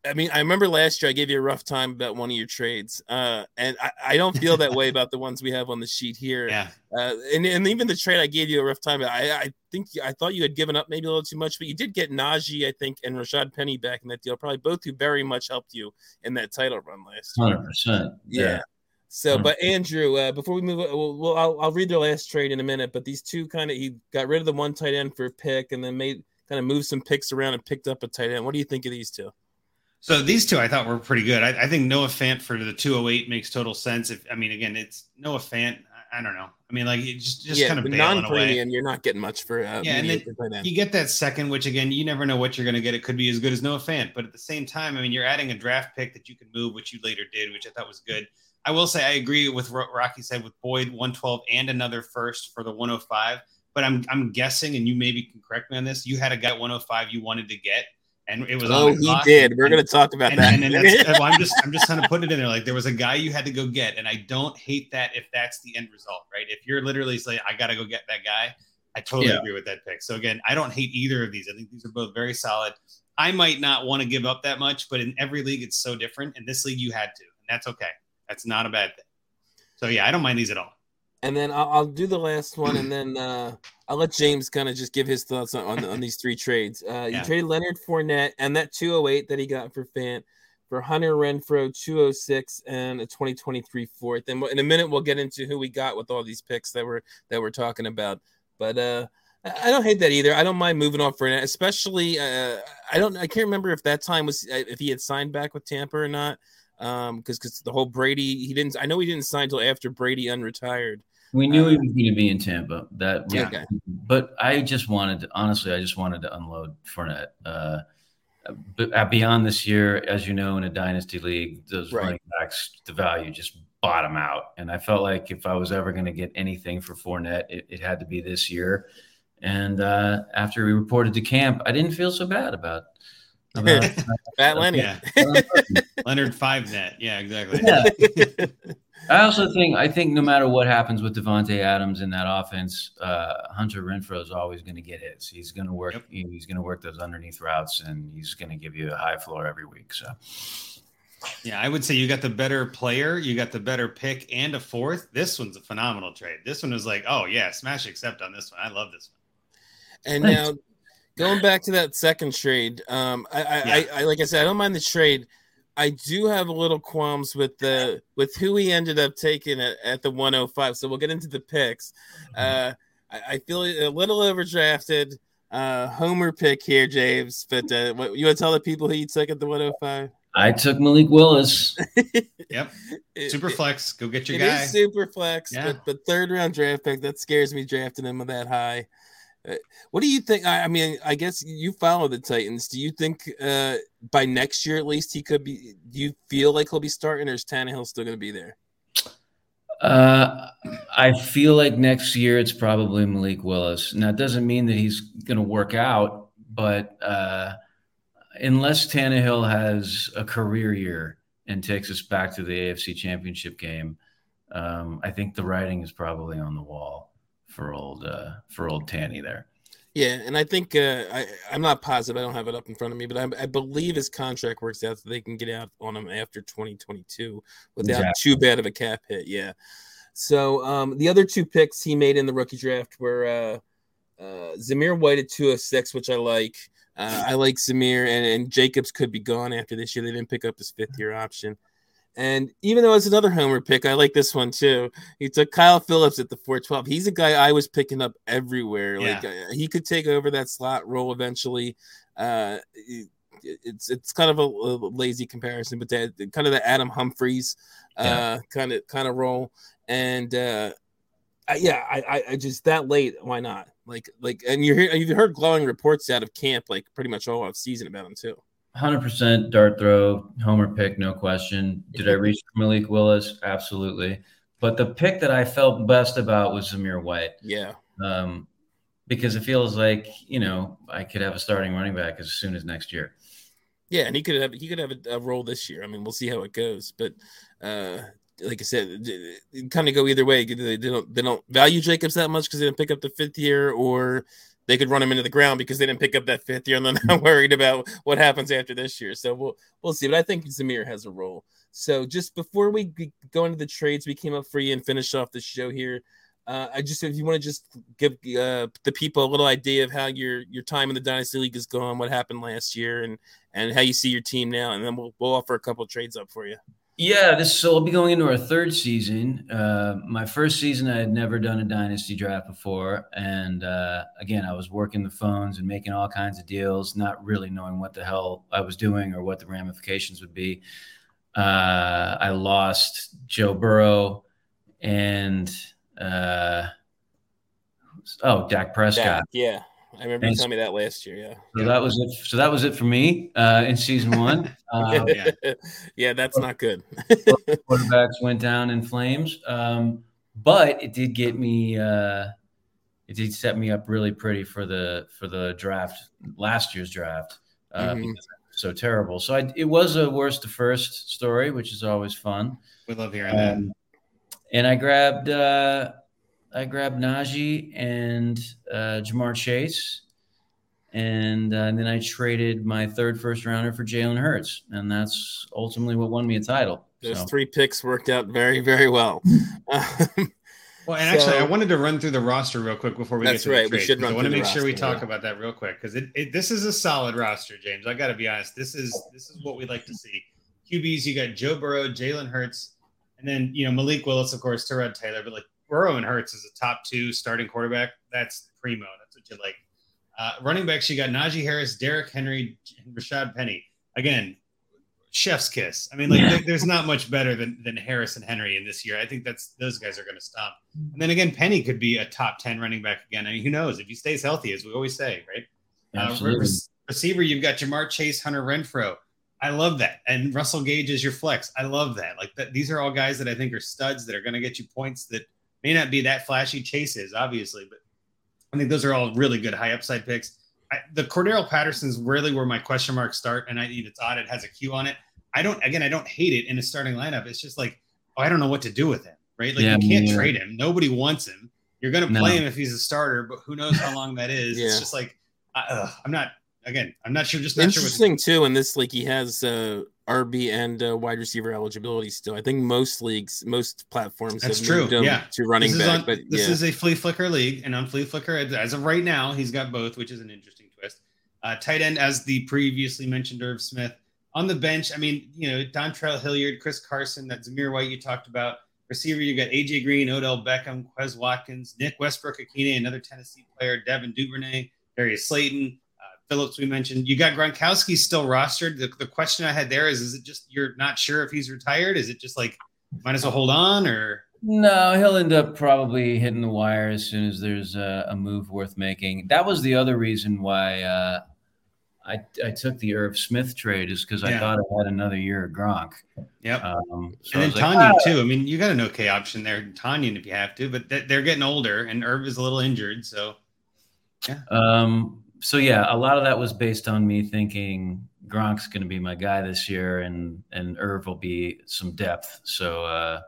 I mean, I remember last year I gave you a rough time about one of your trades, uh, and I, I, don't feel that way about the ones we have on the sheet here. [LAUGHS] Yeah, uh, and, and even the trade I gave you a rough time. I, I think I thought you had given up maybe a little too much, but you did get Najee, I think, and Rashad Penny back in that deal. Probably both who very much helped you in that title run last year. Hundred percent. Yeah. So, but Andrew, uh, before we move, we'll, we'll I'll, I'll, read their last trade in a minute. But these two kind of he got rid of the one tight end for a pick, and then made kind of moved some picks around and picked up a tight end. What do you think of these two? So these two I thought were pretty good. I, I think Noah Fant for the 208 makes total sense. If I mean, again, it's Noah Fant. I, I don't know. I mean, like just just yeah, kind of non-premium. You're not getting much for uh, yeah, and then you get that second, which again, you never know what you're going to get. It could be as good as Noah Fant, but at the same time, I mean, you're adding a draft pick that you can move, which you later did, which I thought was good. I will say I agree with what Rocky said with Boyd 112 and another first for the 105. But I'm I'm guessing, and you maybe can correct me on this. You had a guy 105 you wanted to get, and it was oh he did. We're going to talk about and, that. And, and [LAUGHS] well, I'm just I'm just kind of putting it in there. Like there was a guy you had to go get, and I don't hate that if that's the end result, right? If you're literally saying I got to go get that guy, I totally yeah. agree with that pick. So again, I don't hate either of these. I think these are both very solid. I might not want to give up that much, but in every league it's so different. In this league, you had to, and that's okay. That's not a bad thing. So yeah, I don't mind these at all. And then I'll, I'll do the last one, and then uh, I'll let James kind of just give his thoughts on, on, on these three trades. Uh, yeah. You traded Leonard Fournette and that 208 that he got for Fant for Hunter Renfrow 206 and a 2023 fourth. And in a minute we'll get into who we got with all these picks that we're that we're talking about. But uh, I don't hate that either. I don't mind moving on for it, especially uh, I don't I can't remember if that time was uh, if he had signed back with Tampa or not um because because the whole Brady he didn't I know he didn't sign until after Brady unretired. We knew he was going to be in Tampa. That yeah. Okay. But I just wanted to honestly, I just wanted to unload Fournette. Uh, but uh, beyond this year, as you know, in a dynasty league, those right. running backs, the value just bottom out. And I felt like if I was ever going to get anything for Fournette, it, it had to be this year. And uh, after we reported to camp, I didn't feel so bad about about [LAUGHS] Fat Lenny. Yeah. [LAUGHS] Leonard five net. Yeah, exactly. Yeah. [LAUGHS] I also think I think no matter what happens with Davante Adams in that offense, uh, Hunter Renfrow is always going to get hits. He's going to work. Yep. He's going to work those underneath routes, and he's going to give you a high floor every week. So, yeah, I would say you got the better player, you got the better pick, and a fourth. This one's a phenomenal trade. This one is like, oh yeah, smash accept on this one. I love this one. And Thanks. now going back to that second trade, um, I, I, yeah. I, I like I said, I don't mind the trade. I do have a little qualms with the with who he ended up taking at, at the 105. So we'll get into the picks. Mm-hmm. Uh, I, I, feel a little overdrafted. Uh, Homer pick here, James. But uh, what, you want to tell the people who you took at the 105? I took Malik Willis. [LAUGHS] yep. Super flex. Go get your it guy. super flex, yeah. but, but third round draft pick. That scares me drafting him that high. Uh, what do you think? I, mean, I guess you follow the Titans. Do you think uh, by next year at least he could be? Do you feel like he'll be starting, or is Tannehill still going to be there? Uh, I feel like next year it's probably Malik Willis. Now, it doesn't mean that he's going to work out, but uh, unless Tannehill has a career year and takes us back to the AFC Championship game, um, I think the writing is probably on the wall for old uh, for old Tanny there. Yeah, and I think uh, I I'm not positive. I don't have it up in front of me, but I, I believe his contract works out so they can get out on him after 2022 without exactly. too bad of a cap hit. Yeah. So um, the other two picks he made in the rookie draft were uh, uh, Zamir White at 206, which I like. Uh, I like Zamir, and, and Jacobs could be gone after this year. They didn't pick up his fifth year option. And even though it's another homer pick, I like this one too. He took Kyle Phillips at the 412. He's a guy I was picking up everywhere. Yeah. Like uh, he could take over that slot role eventually. Uh, it's it's kind of a, a lazy comparison, but that kind of the Adam Humphries uh, kind of kind of role. And uh, I, yeah, I, I just that late, why not? Like like, and you hear you've heard glowing reports out of camp like pretty much all off season about him too. Hundred percent dart throw, homer pick, no question. Did I reach for Malik Willis? Absolutely. But the pick that I felt best about was Zamir White. Yeah. Um, because it feels like you know I could have a starting running back as soon as next year. Yeah, and he could have he could have a, a role this year. I mean, we'll see how it goes. But uh, like I said, kind of go either way. They, they don't they don't value Jacobs that much because they didn't pick up the fifth year, or they could run him into the ground because they didn't pick up that fifth year, and then I'm [LAUGHS] worried about what happens after this year. So we'll we'll see. But I think Zamir has a role. So just before we go into the trades, we came up for you and finish off the show here. Uh, I just if you want to just give uh, the people a little idea of how your your time in the dynasty league is going, what happened last year, and and how you see your team now, and then we'll we'll offer a couple trades up for you. Yeah, this so I'll be going into our third season. Uh, my first season, I had never done a dynasty draft before, and uh, again, I was working the phones and making all kinds of deals, not really knowing what the hell I was doing or what the ramifications would be. Uh, I lost Joe Burrow and uh, oh, Dak Prescott. Dak, yeah. I remember you telling me that last year. Yeah. So that was it. So that was it for me uh, in season one. Um, [LAUGHS] yeah. yeah, that's not good. quarterbacks went down in flames, um, but it did get me. Uh, it did set me up really pretty for the for the draft last year's draft uh, mm-hmm. because so terrible. So I, it was a worst to first story, which is always fun. We love hearing um, that. And I grabbed uh, I grabbed Najee and uh, Ja'Marr Chase, and, uh, and then I traded my third first rounder for Jalen Hurts, and that's ultimately what won me a title. Those so. three picks worked out very very well. [LAUGHS] Well, and so, actually, I wanted to run through the roster real quick before we get to right. the trade. We should run I want to make roster, sure we talk yeah. about that real quick because it, it, this is a solid roster, James. I got to be honest. This is this is what we like to see. QBs, you got Joe Burrow, Jalen Hurts, and then you know Malik Willis, of course, Tyrod Taylor. But like Burrow and Hurts is a top two starting quarterback. That's primo. That's what you like. Uh, running backs, you got Najee Harris, Derrick Henry, and Rashad Penny. Again, chef's kiss. I mean, like yeah. there's not much better than than Harris and Henry in this year. I think that's those guys are going to stop. And then again, Penny could be a top ten running back again. I mean, who knows if he stays healthy, as we always say, right? Uh, re- receiver, you've got Ja'Marr Chase, Hunter Renfrow. I love that. And Russell Gage is your flex. I love that. Like that, these are all guys that I think are studs that are going to get you points that may not be that flashy. Chase is obviously, but I think those are all really good high upside picks. I, the Cordarrelle Patterson's really where my question marks start, and I think it's odd it has a Q on it. I don't again, I don't hate it in a starting lineup. It's just like oh, I don't know what to do with him, right? Like yeah, you can't yeah. trade him. Nobody wants him. You're gonna play no. him if he's a starter, but who knows how long that is? yeah. It's just like uh, I'm not again. I'm not sure. Just not interesting sure too. In this Like he has uh, RB and uh, wide receiver eligibility still. I think most leagues, most platforms That's true. yeah. to running back. On, but this yeah. is a flea flicker league, and on flea flicker, as of right now, he's got both, which is an interesting twist. Uh, tight end, as the previously mentioned Irv Smith, on the bench, I mean, you know, Dontrell Hilliard, Chris Carson, that Zamir White you talked about. Receiver, you got AJ Green, Odell Beckham, Quez Watkins, Nick Westbrook-Ikhine, another Tennessee player, Devin Duvernay, Darius Slayton, Phillips. We mentioned you got Gronkowski still rostered. The, the question I had there is: Is it just you're not sure if he's retired? Is it just like might as well hold on, or no, he'll end up probably hitting the wire as soon as there's a, a move worth making. That was the other reason why uh, I, I took the Irv Smith trade is because I yeah. thought I had another year of Gronk. Yep. Um, so and then Tonyan like, too. I mean, you got an okay option there, Tonyan if you have to, but they're getting older and Irv is a little injured. So, yeah. Um, so yeah, a lot of that was based on me thinking Gronk's going to be my guy this year, and and Irv will be some depth. So uh,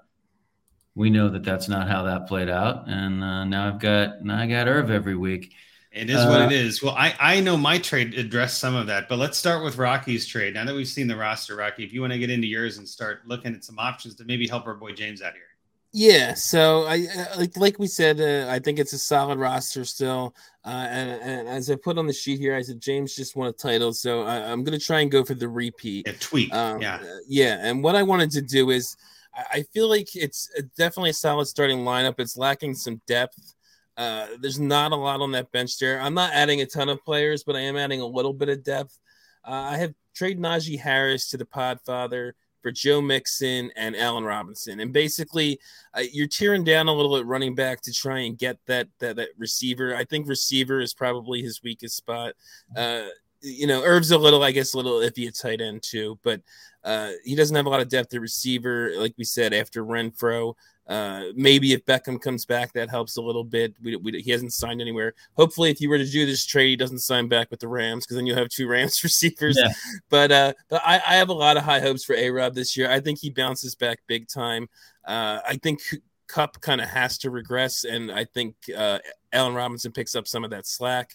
we know that that's not how that played out, and uh, now I've got now I got Irv every week. It is uh, what it is. Well, I, I know my trade addressed some of that, but let's start with Rocky's trade. Now that we've seen the roster, Rocky, if you want to get into yours and start looking at some options to maybe help our boy James out here. Yeah, so I like like we said, uh, I think it's a solid roster still. Uh, and, and, as I put on the sheet here, I said James just won a title, so I, am going to try and go for the repeat. Yeah, tweak. Um, yeah, yeah. And what I wanted to do is, I feel like it's definitely a solid starting lineup. It's lacking some depth. Uh, there's not a lot on that bench there. I'm not adding a ton of players, but I am adding a little bit of depth. Uh, I have trade Najee Harris to the Podfather for Joe Mixon and Allen Robinson, and basically uh, you're tearing down a little at running back to try and get that that, that receiver. I think receiver is probably his weakest spot. Uh, you know, Irv's a little, I guess, a little iffy at tight end too, but uh, he doesn't have a lot of depth at receiver, like we said after Renfrow. Uh, maybe if Beckham comes back, that helps a little bit. We, we, he hasn't signed anywhere. Hopefully, if you were to do this trade, he doesn't sign back with the Rams because then you'll have two [LAUGHS] Rams receivers. Yeah. But uh, but I, I, have a lot of high hopes for A Rob this year. I think he bounces back big time. Uh, I think Kupp kind of has to regress, and I think uh, Allen Robinson picks up some of that slack.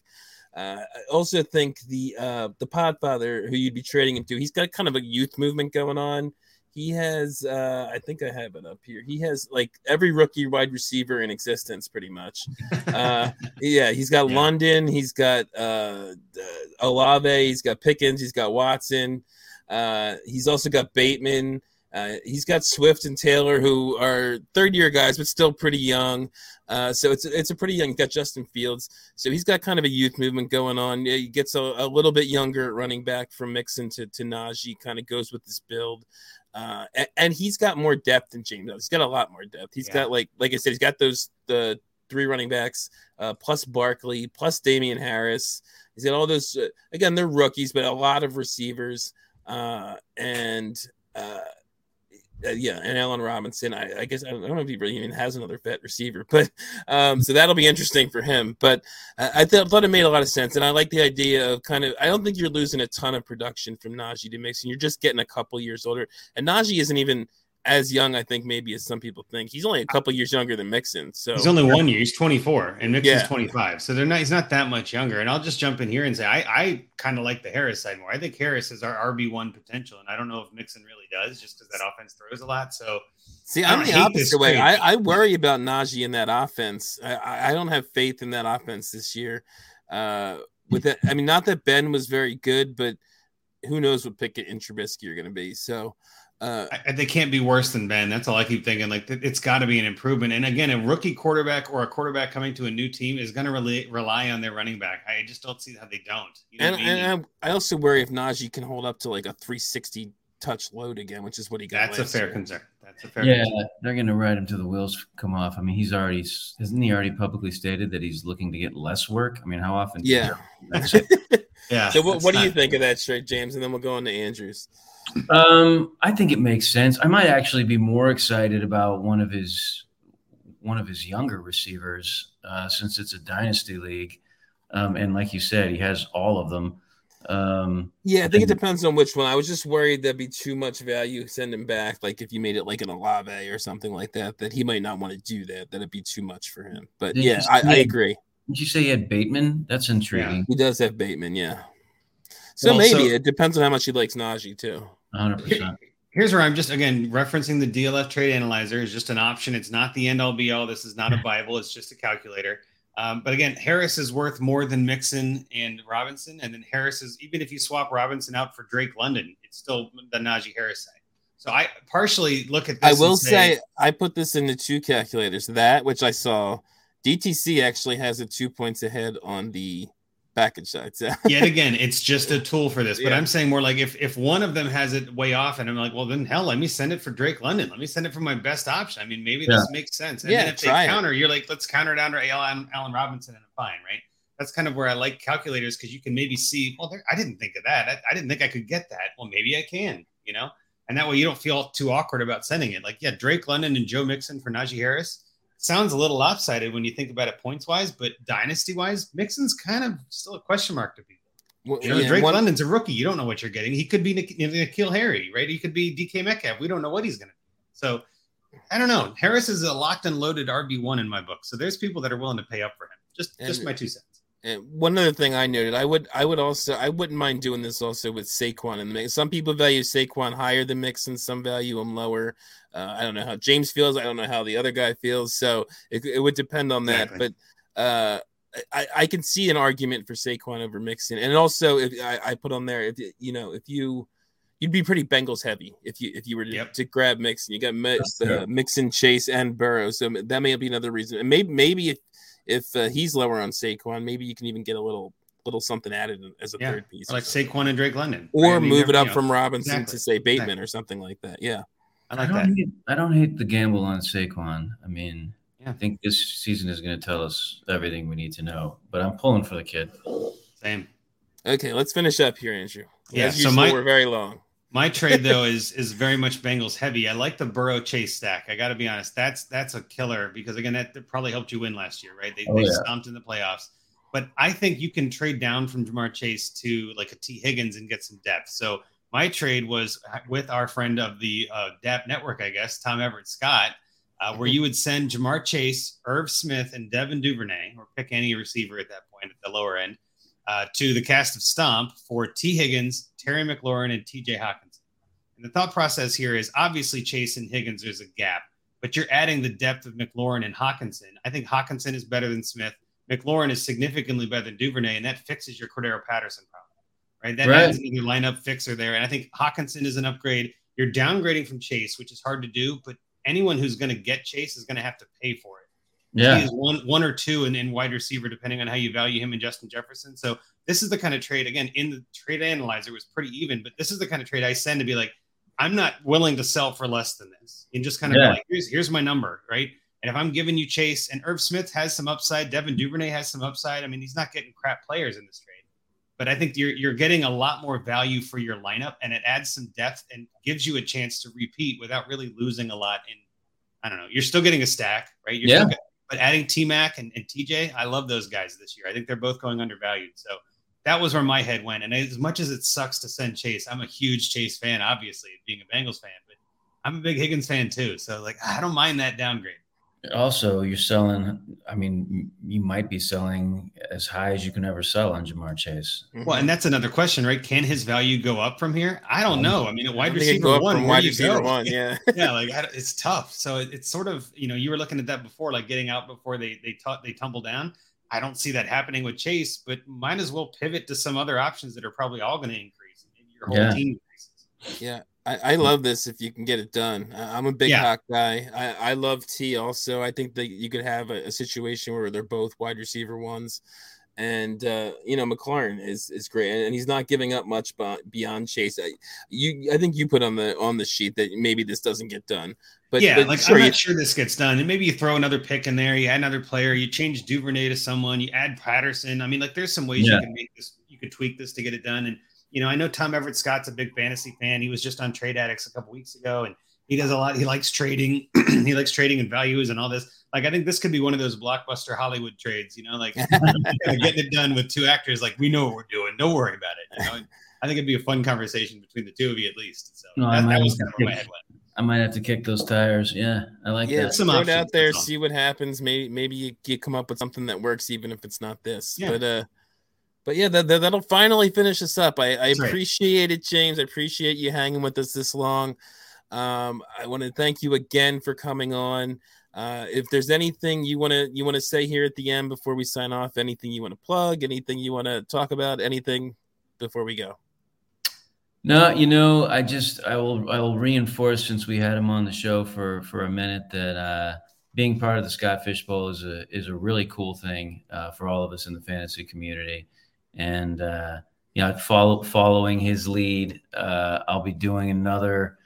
Uh, I also think the uh, the Podfather who you'd be trading him to, he's got kind of a youth movement going on. He has, uh, I think I have it up here. He has like every rookie wide receiver in existence, pretty much. [LAUGHS] Uh, yeah, he's got Yeah. London, he's got uh, uh, Olave, he's got Pickens, he's got Watson. Uh, he's also got Bateman. Uh, he's got Swift and Taylor, who are third year guys, but still pretty young. Uh, so it's it's a pretty young. Got Justin Fields, so he's got kind of a youth movement going on. He gets a, a little bit younger at running back from Mixon to to Najee. Kind of goes with this build, uh, and, and he's got more depth than James. He's got a lot more depth. He's Yeah. got like like I said, he's got those the three running backs uh, plus Barkley plus Damian Harris. He's got all those. Uh, again, they're rookies, but a lot of receivers uh, and. Uh, yeah, and Allen Robinson. I, I guess I don't, know if he really even has another vet receiver, [LAUGHS] but um, so that'll be interesting for him. But I th- thought it made a lot of sense, and I like the idea of kind of. I don't think you're losing a ton of production from Najee to Mixon. You're just getting a couple years older, and Najee isn't even as young. I think maybe as some people think. He's only a couple years younger than Mixon. So He's only one year. He's 24, and Mixon's Yeah. 25. So they're not. He's not that much younger. And I'll just jump in here and say I, I kind of like the Harris side more. I think Harris is our RB one potential, and I don't know if Mixon really does, just because that offense throws a lot. So See, I'm the opposite way. I, I worry about Najee in that offense. I- I, don't have faith in that offense this year. Uh, with that, I mean, not that Ben was very good, but who knows what Pickett and Trubisky are going to be. So, uh, I, I- they can't be worse than Ben. That's all I keep thinking. Like it's got to be an improvement. And again, a rookie quarterback or a quarterback coming to a new team is going to rely, rely on their running back. I just don't see how they don't. You know and, I mean? and I, I also worry if Najee can hold up to like a 360 touch load again, which is what he got. That's a last fair year. concern. That's a fair Yeah, concern. they're going to ride him till the wheels come off. I mean, he's already hasn't he already publicly stated that he's looking to get less work? I mean, how often? Yeah. Yeah. [LAUGHS] [LAUGHS] So, what, what do you think of that straight, James? And then we'll go on to Andrews. Um, I think it makes sense. I might actually be more excited about one of his one of his younger receivers uh, since it's a dynasty league, um, and like you said, he has all of them. Um, Yeah, I think it depends on which one. I was just worried there'd be too much value send him back. Like if you made it like an Olave or something like that, that he might not want to do that. That'd be too much for him. But yeah, I, I agree. did you say he had Bateman? That's intriguing. He does have Bateman, yeah. So Well, maybe so- it depends on how much he likes Najee too. Hundred percent. Here's where I'm just again referencing the DLF trade analyzer is just an option. It's not the end all be all. This is not a Bible. It's just a calculator. Um, but again, Harris is worth more than Mixon and Robinson. And then Harris is even if you swap Robinson out for Drake London, it's still the Najee Harris side. So I partially look at this. I will say I put this into two calculators. That which I saw, DTC actually has it two points ahead on the package side. So [LAUGHS] yet again, it's just a tool for this. But Yeah. I'm saying more like if if one of them has it way off, and I'm like, well, then hell, let me send it for Drake London. Let me send it for my best option. I mean, maybe this makes sense. And Yeah, then if they try it. counter, you're like, let's counter down to Allen, Allen Robinson and I'm fine, right? That's kind of where I like calculators because you can maybe see, well, there, I didn't think of that. I, I didn't think I could get that. Well, maybe I can, you know? And that way you don't feel too awkward about sending it. Like, yeah, Drake London and Joe Mixon for Najee Harris sounds a little lopsided when you think about it points wise, but dynasty wise, Mixon's kind of still a question mark to people. Well, You know, yeah, Drake one- London's a rookie. You don't know what you're getting. He could be Nik- N'Keal Harry, right? He could be DK Metcalf. We don't know what he's going to be. So I don't know. Harris is a locked and loaded RB one in my book. So there's people that are willing to pay up for him. Just just my two cents. And one other thing I noted, I would, I would also, I wouldn't mind doing this also with Saquon in the mix. Some people value Saquon higher than Mixon, some value him lower. Uh, I don't know how James feels. I don't know how the other guy feels. So it, it would depend on that. Exactly. But uh, I, I can see an argument for Saquon over Mixon, and also if I, I put on there, if you know, if you you'd be pretty Bengals heavy if you if you were to, Yep. to grab Mixon. You got Mi- That's uh. Mixon, Chase, and Burrow, so that may be another reason. And maybe maybe if if uh, he's lower on Saquon, maybe you can even get a little little something added as a Yeah, third piece, like something. Saquon and Drake London. or right? Move it up know, from Robinson Exactly. to say Bateman Exactly. or something like that. Yeah, I I like don't that. hate I don't hate the gamble on Saquon. I mean, Yeah. I think this season is going to tell us everything we need to know. But I'm pulling for the kid. Same. okay, let's finish up here, Andrew. Yeah, As so usual, my- we're very long. My trade though [LAUGHS] is is very much Bengals heavy. I like the Burrow Chase stack. I got to be honest. That's that's a killer because again that, probably helped you win last year, right? They, Oh, they yeah. stomped in the playoffs. But I think you can trade down from Ja'Marr Chase to like a T Higgins and get some depth. So my trade was with our friend of the uh, DAP network, I guess, Tom Everett Scott. uh, where you would send Ja'Marr Chase, Irv Smith, and Devin Duvernay, or pick any receiver at that point at the lower end, uh, to the cast of Stomp for T. Higgins, Terry McLaurin, and TJ Hockenson. And the thought process here is obviously Chase and Higgins, there's a gap, but you're adding the depth of McLaurin and Hockenson. I think Hockenson is better than Smith. McLaurin is significantly better than Duvernay, and that fixes your Cordarrelle Patterson problem, right? That Right. adds another lineup fixer there. And I think Hockenson is an upgrade. You're downgrading from Chase, which is hard to do, but anyone who's going to get Chase is going to have to pay for it. He Yeah. is one, one or two in, in wide receiver, depending on how you value him and Justin Jefferson. So this is the kind of trade, again, in the trade analyzer was pretty even, but this is the kind of trade I send to be like, I'm not willing to sell for less than this. And just kind of Yeah. like, here's here's my number, right? And if I'm giving you Chase and Irv Smith has some upside, Devin Duvernay has some upside. I mean, he's not getting crap players in this trade, but I think you're you're getting a lot more value for your lineup, and it adds some depth and gives you a chance to repeat without really losing a lot. In I don't know, you're still getting a stack, right? You're Yeah. But adding T Mac and, and TJ, I love those guys this year. I think they're both going undervalued. So that was where my head went. And as much as it sucks to send Chase, I'm a huge Chase fan, obviously, being a Bengals fan, but I'm a big Higgins fan too. So like I don't mind that downgrade. Also, you're selling. I mean, you might be selling as high as you can ever sell on Ja'Marr Chase. Mm-hmm. Well, and that's another question, right? Can his value go up from here? I don't um, know. I mean, at I wide receiver go up one, from where wide you receiver go? one. Yeah. [LAUGHS] yeah, like it's tough. So it, it's sort of you know you were looking at that before, like getting out before they they taught they tumble down. I don't see that happening with Chase, but might as well pivot to some other options that are probably all going to increase. Maybe your whole Yeah. team increases. Yeah, I, I love this if you can get it done. I, I'm a big Yeah. hawk guy. I, I love T also. I think that you could have a, a situation where they're both wide receiver ones. And uh, you know, McLaurin is is great, and he's not giving up much beyond Chase. I, you, I think you put on the on the sheet that maybe this doesn't get done, but yeah, but like sure, I'm you- not sure this gets done. And maybe you throw another pick in there, you add another player, you change Duvernay to someone, you add Patterson. I mean, like there's some ways Yeah. you can make this, you could tweak this to get it done. And you know, I know Tom Everett Scott's a big fantasy fan. He was just on Trade Addicts a couple weeks ago, and he does a lot. He likes trading. [CLEARS THROAT] he likes trading and values and all this. Like I think this could be one of those blockbuster Hollywood trades. You know, like [LAUGHS] getting it done with two actors. Like we know what we're doing. Don't worry about it. You know. And I think it'd be a fun conversation between the two of you at least. So No, I that, might that was have kind of to where my head went. I might have to kick those tires. Yeah, I like yeah, that. some throw it out there, see what happens. Maybe maybe you, you come up with something that works, even if it's not this. Yeah. But uh, but yeah, that, that that'll finally finish us up. I, I appreciate it, James. I appreciate you hanging with us this long. Um, I want to thank you again for coming on. Uh, if there's anything you want to you want to say here at the end before we sign off, anything you want to plug, anything you want to talk about, anything before we go. No, you know, I just I will I will reinforce since we had him on the show for for a minute that uh, being part of the Scott Fish Bowl is a is a really cool thing uh, for all of us in the fantasy community, and uh, you know, follow following his lead, uh, I'll be doing another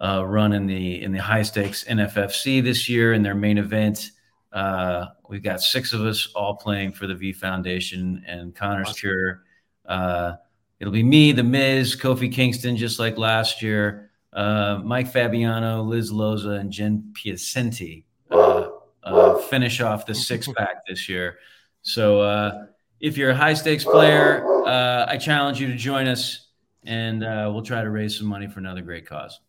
uh, run in the in the high stakes NFFC this year in their main event. Uh, we've got six of us all playing for the V Foundation and Connor's Awesome. Cure. Uh, It'll be me, The Miz, Kofi Kingston, just like last year, uh, Mike Fabiano, Liz Loza, and Jen Piacenti uh, uh, finish off the six [LAUGHS] pack this year. So uh, if you're a high stakes player, uh, I challenge you to join us, and uh, we'll try to raise some money for another great cause.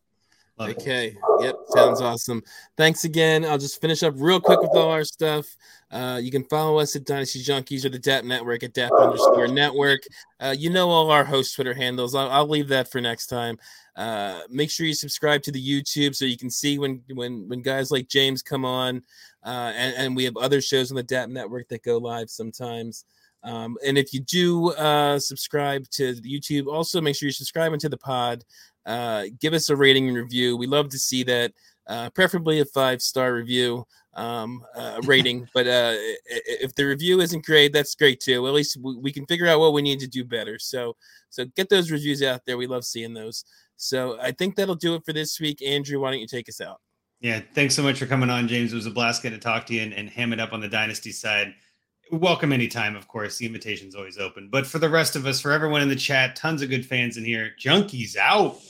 Love it. Okay. Yep. Sounds awesome. Thanks again. I'll just finish up real quick with all our stuff. Uh, you can follow us at Dynasty Junkies or the DAP Network at DAP underscore network. Uh, you know all our host Twitter handles. I'll, I'll leave that for next time. Uh, make sure you subscribe to the YouTube so you can see when when when guys like James come on. Uh, and, and we have other shows on the DAP Network that go live sometimes. Um, and if you do uh, subscribe to YouTube, also make sure you're subscribing to the pod uh, give us a rating and review. We love to see that, uh, preferably a five star review um, uh, rating. [LAUGHS] but uh, if the review isn't great, that's great too. At least we, we can figure out what we need to do better. So so get those reviews out there. We love seeing those. So I think that'll do it for this week. Andrew, why don't you take us out? Yeah, thanks so much for coming on, James. It was a blast getting to talk to you and, and ham it up on the dynasty side. Welcome anytime, of course. The invitation's always open. But for the rest of us, for everyone in the chat, tons of good fans in here. Junkies out.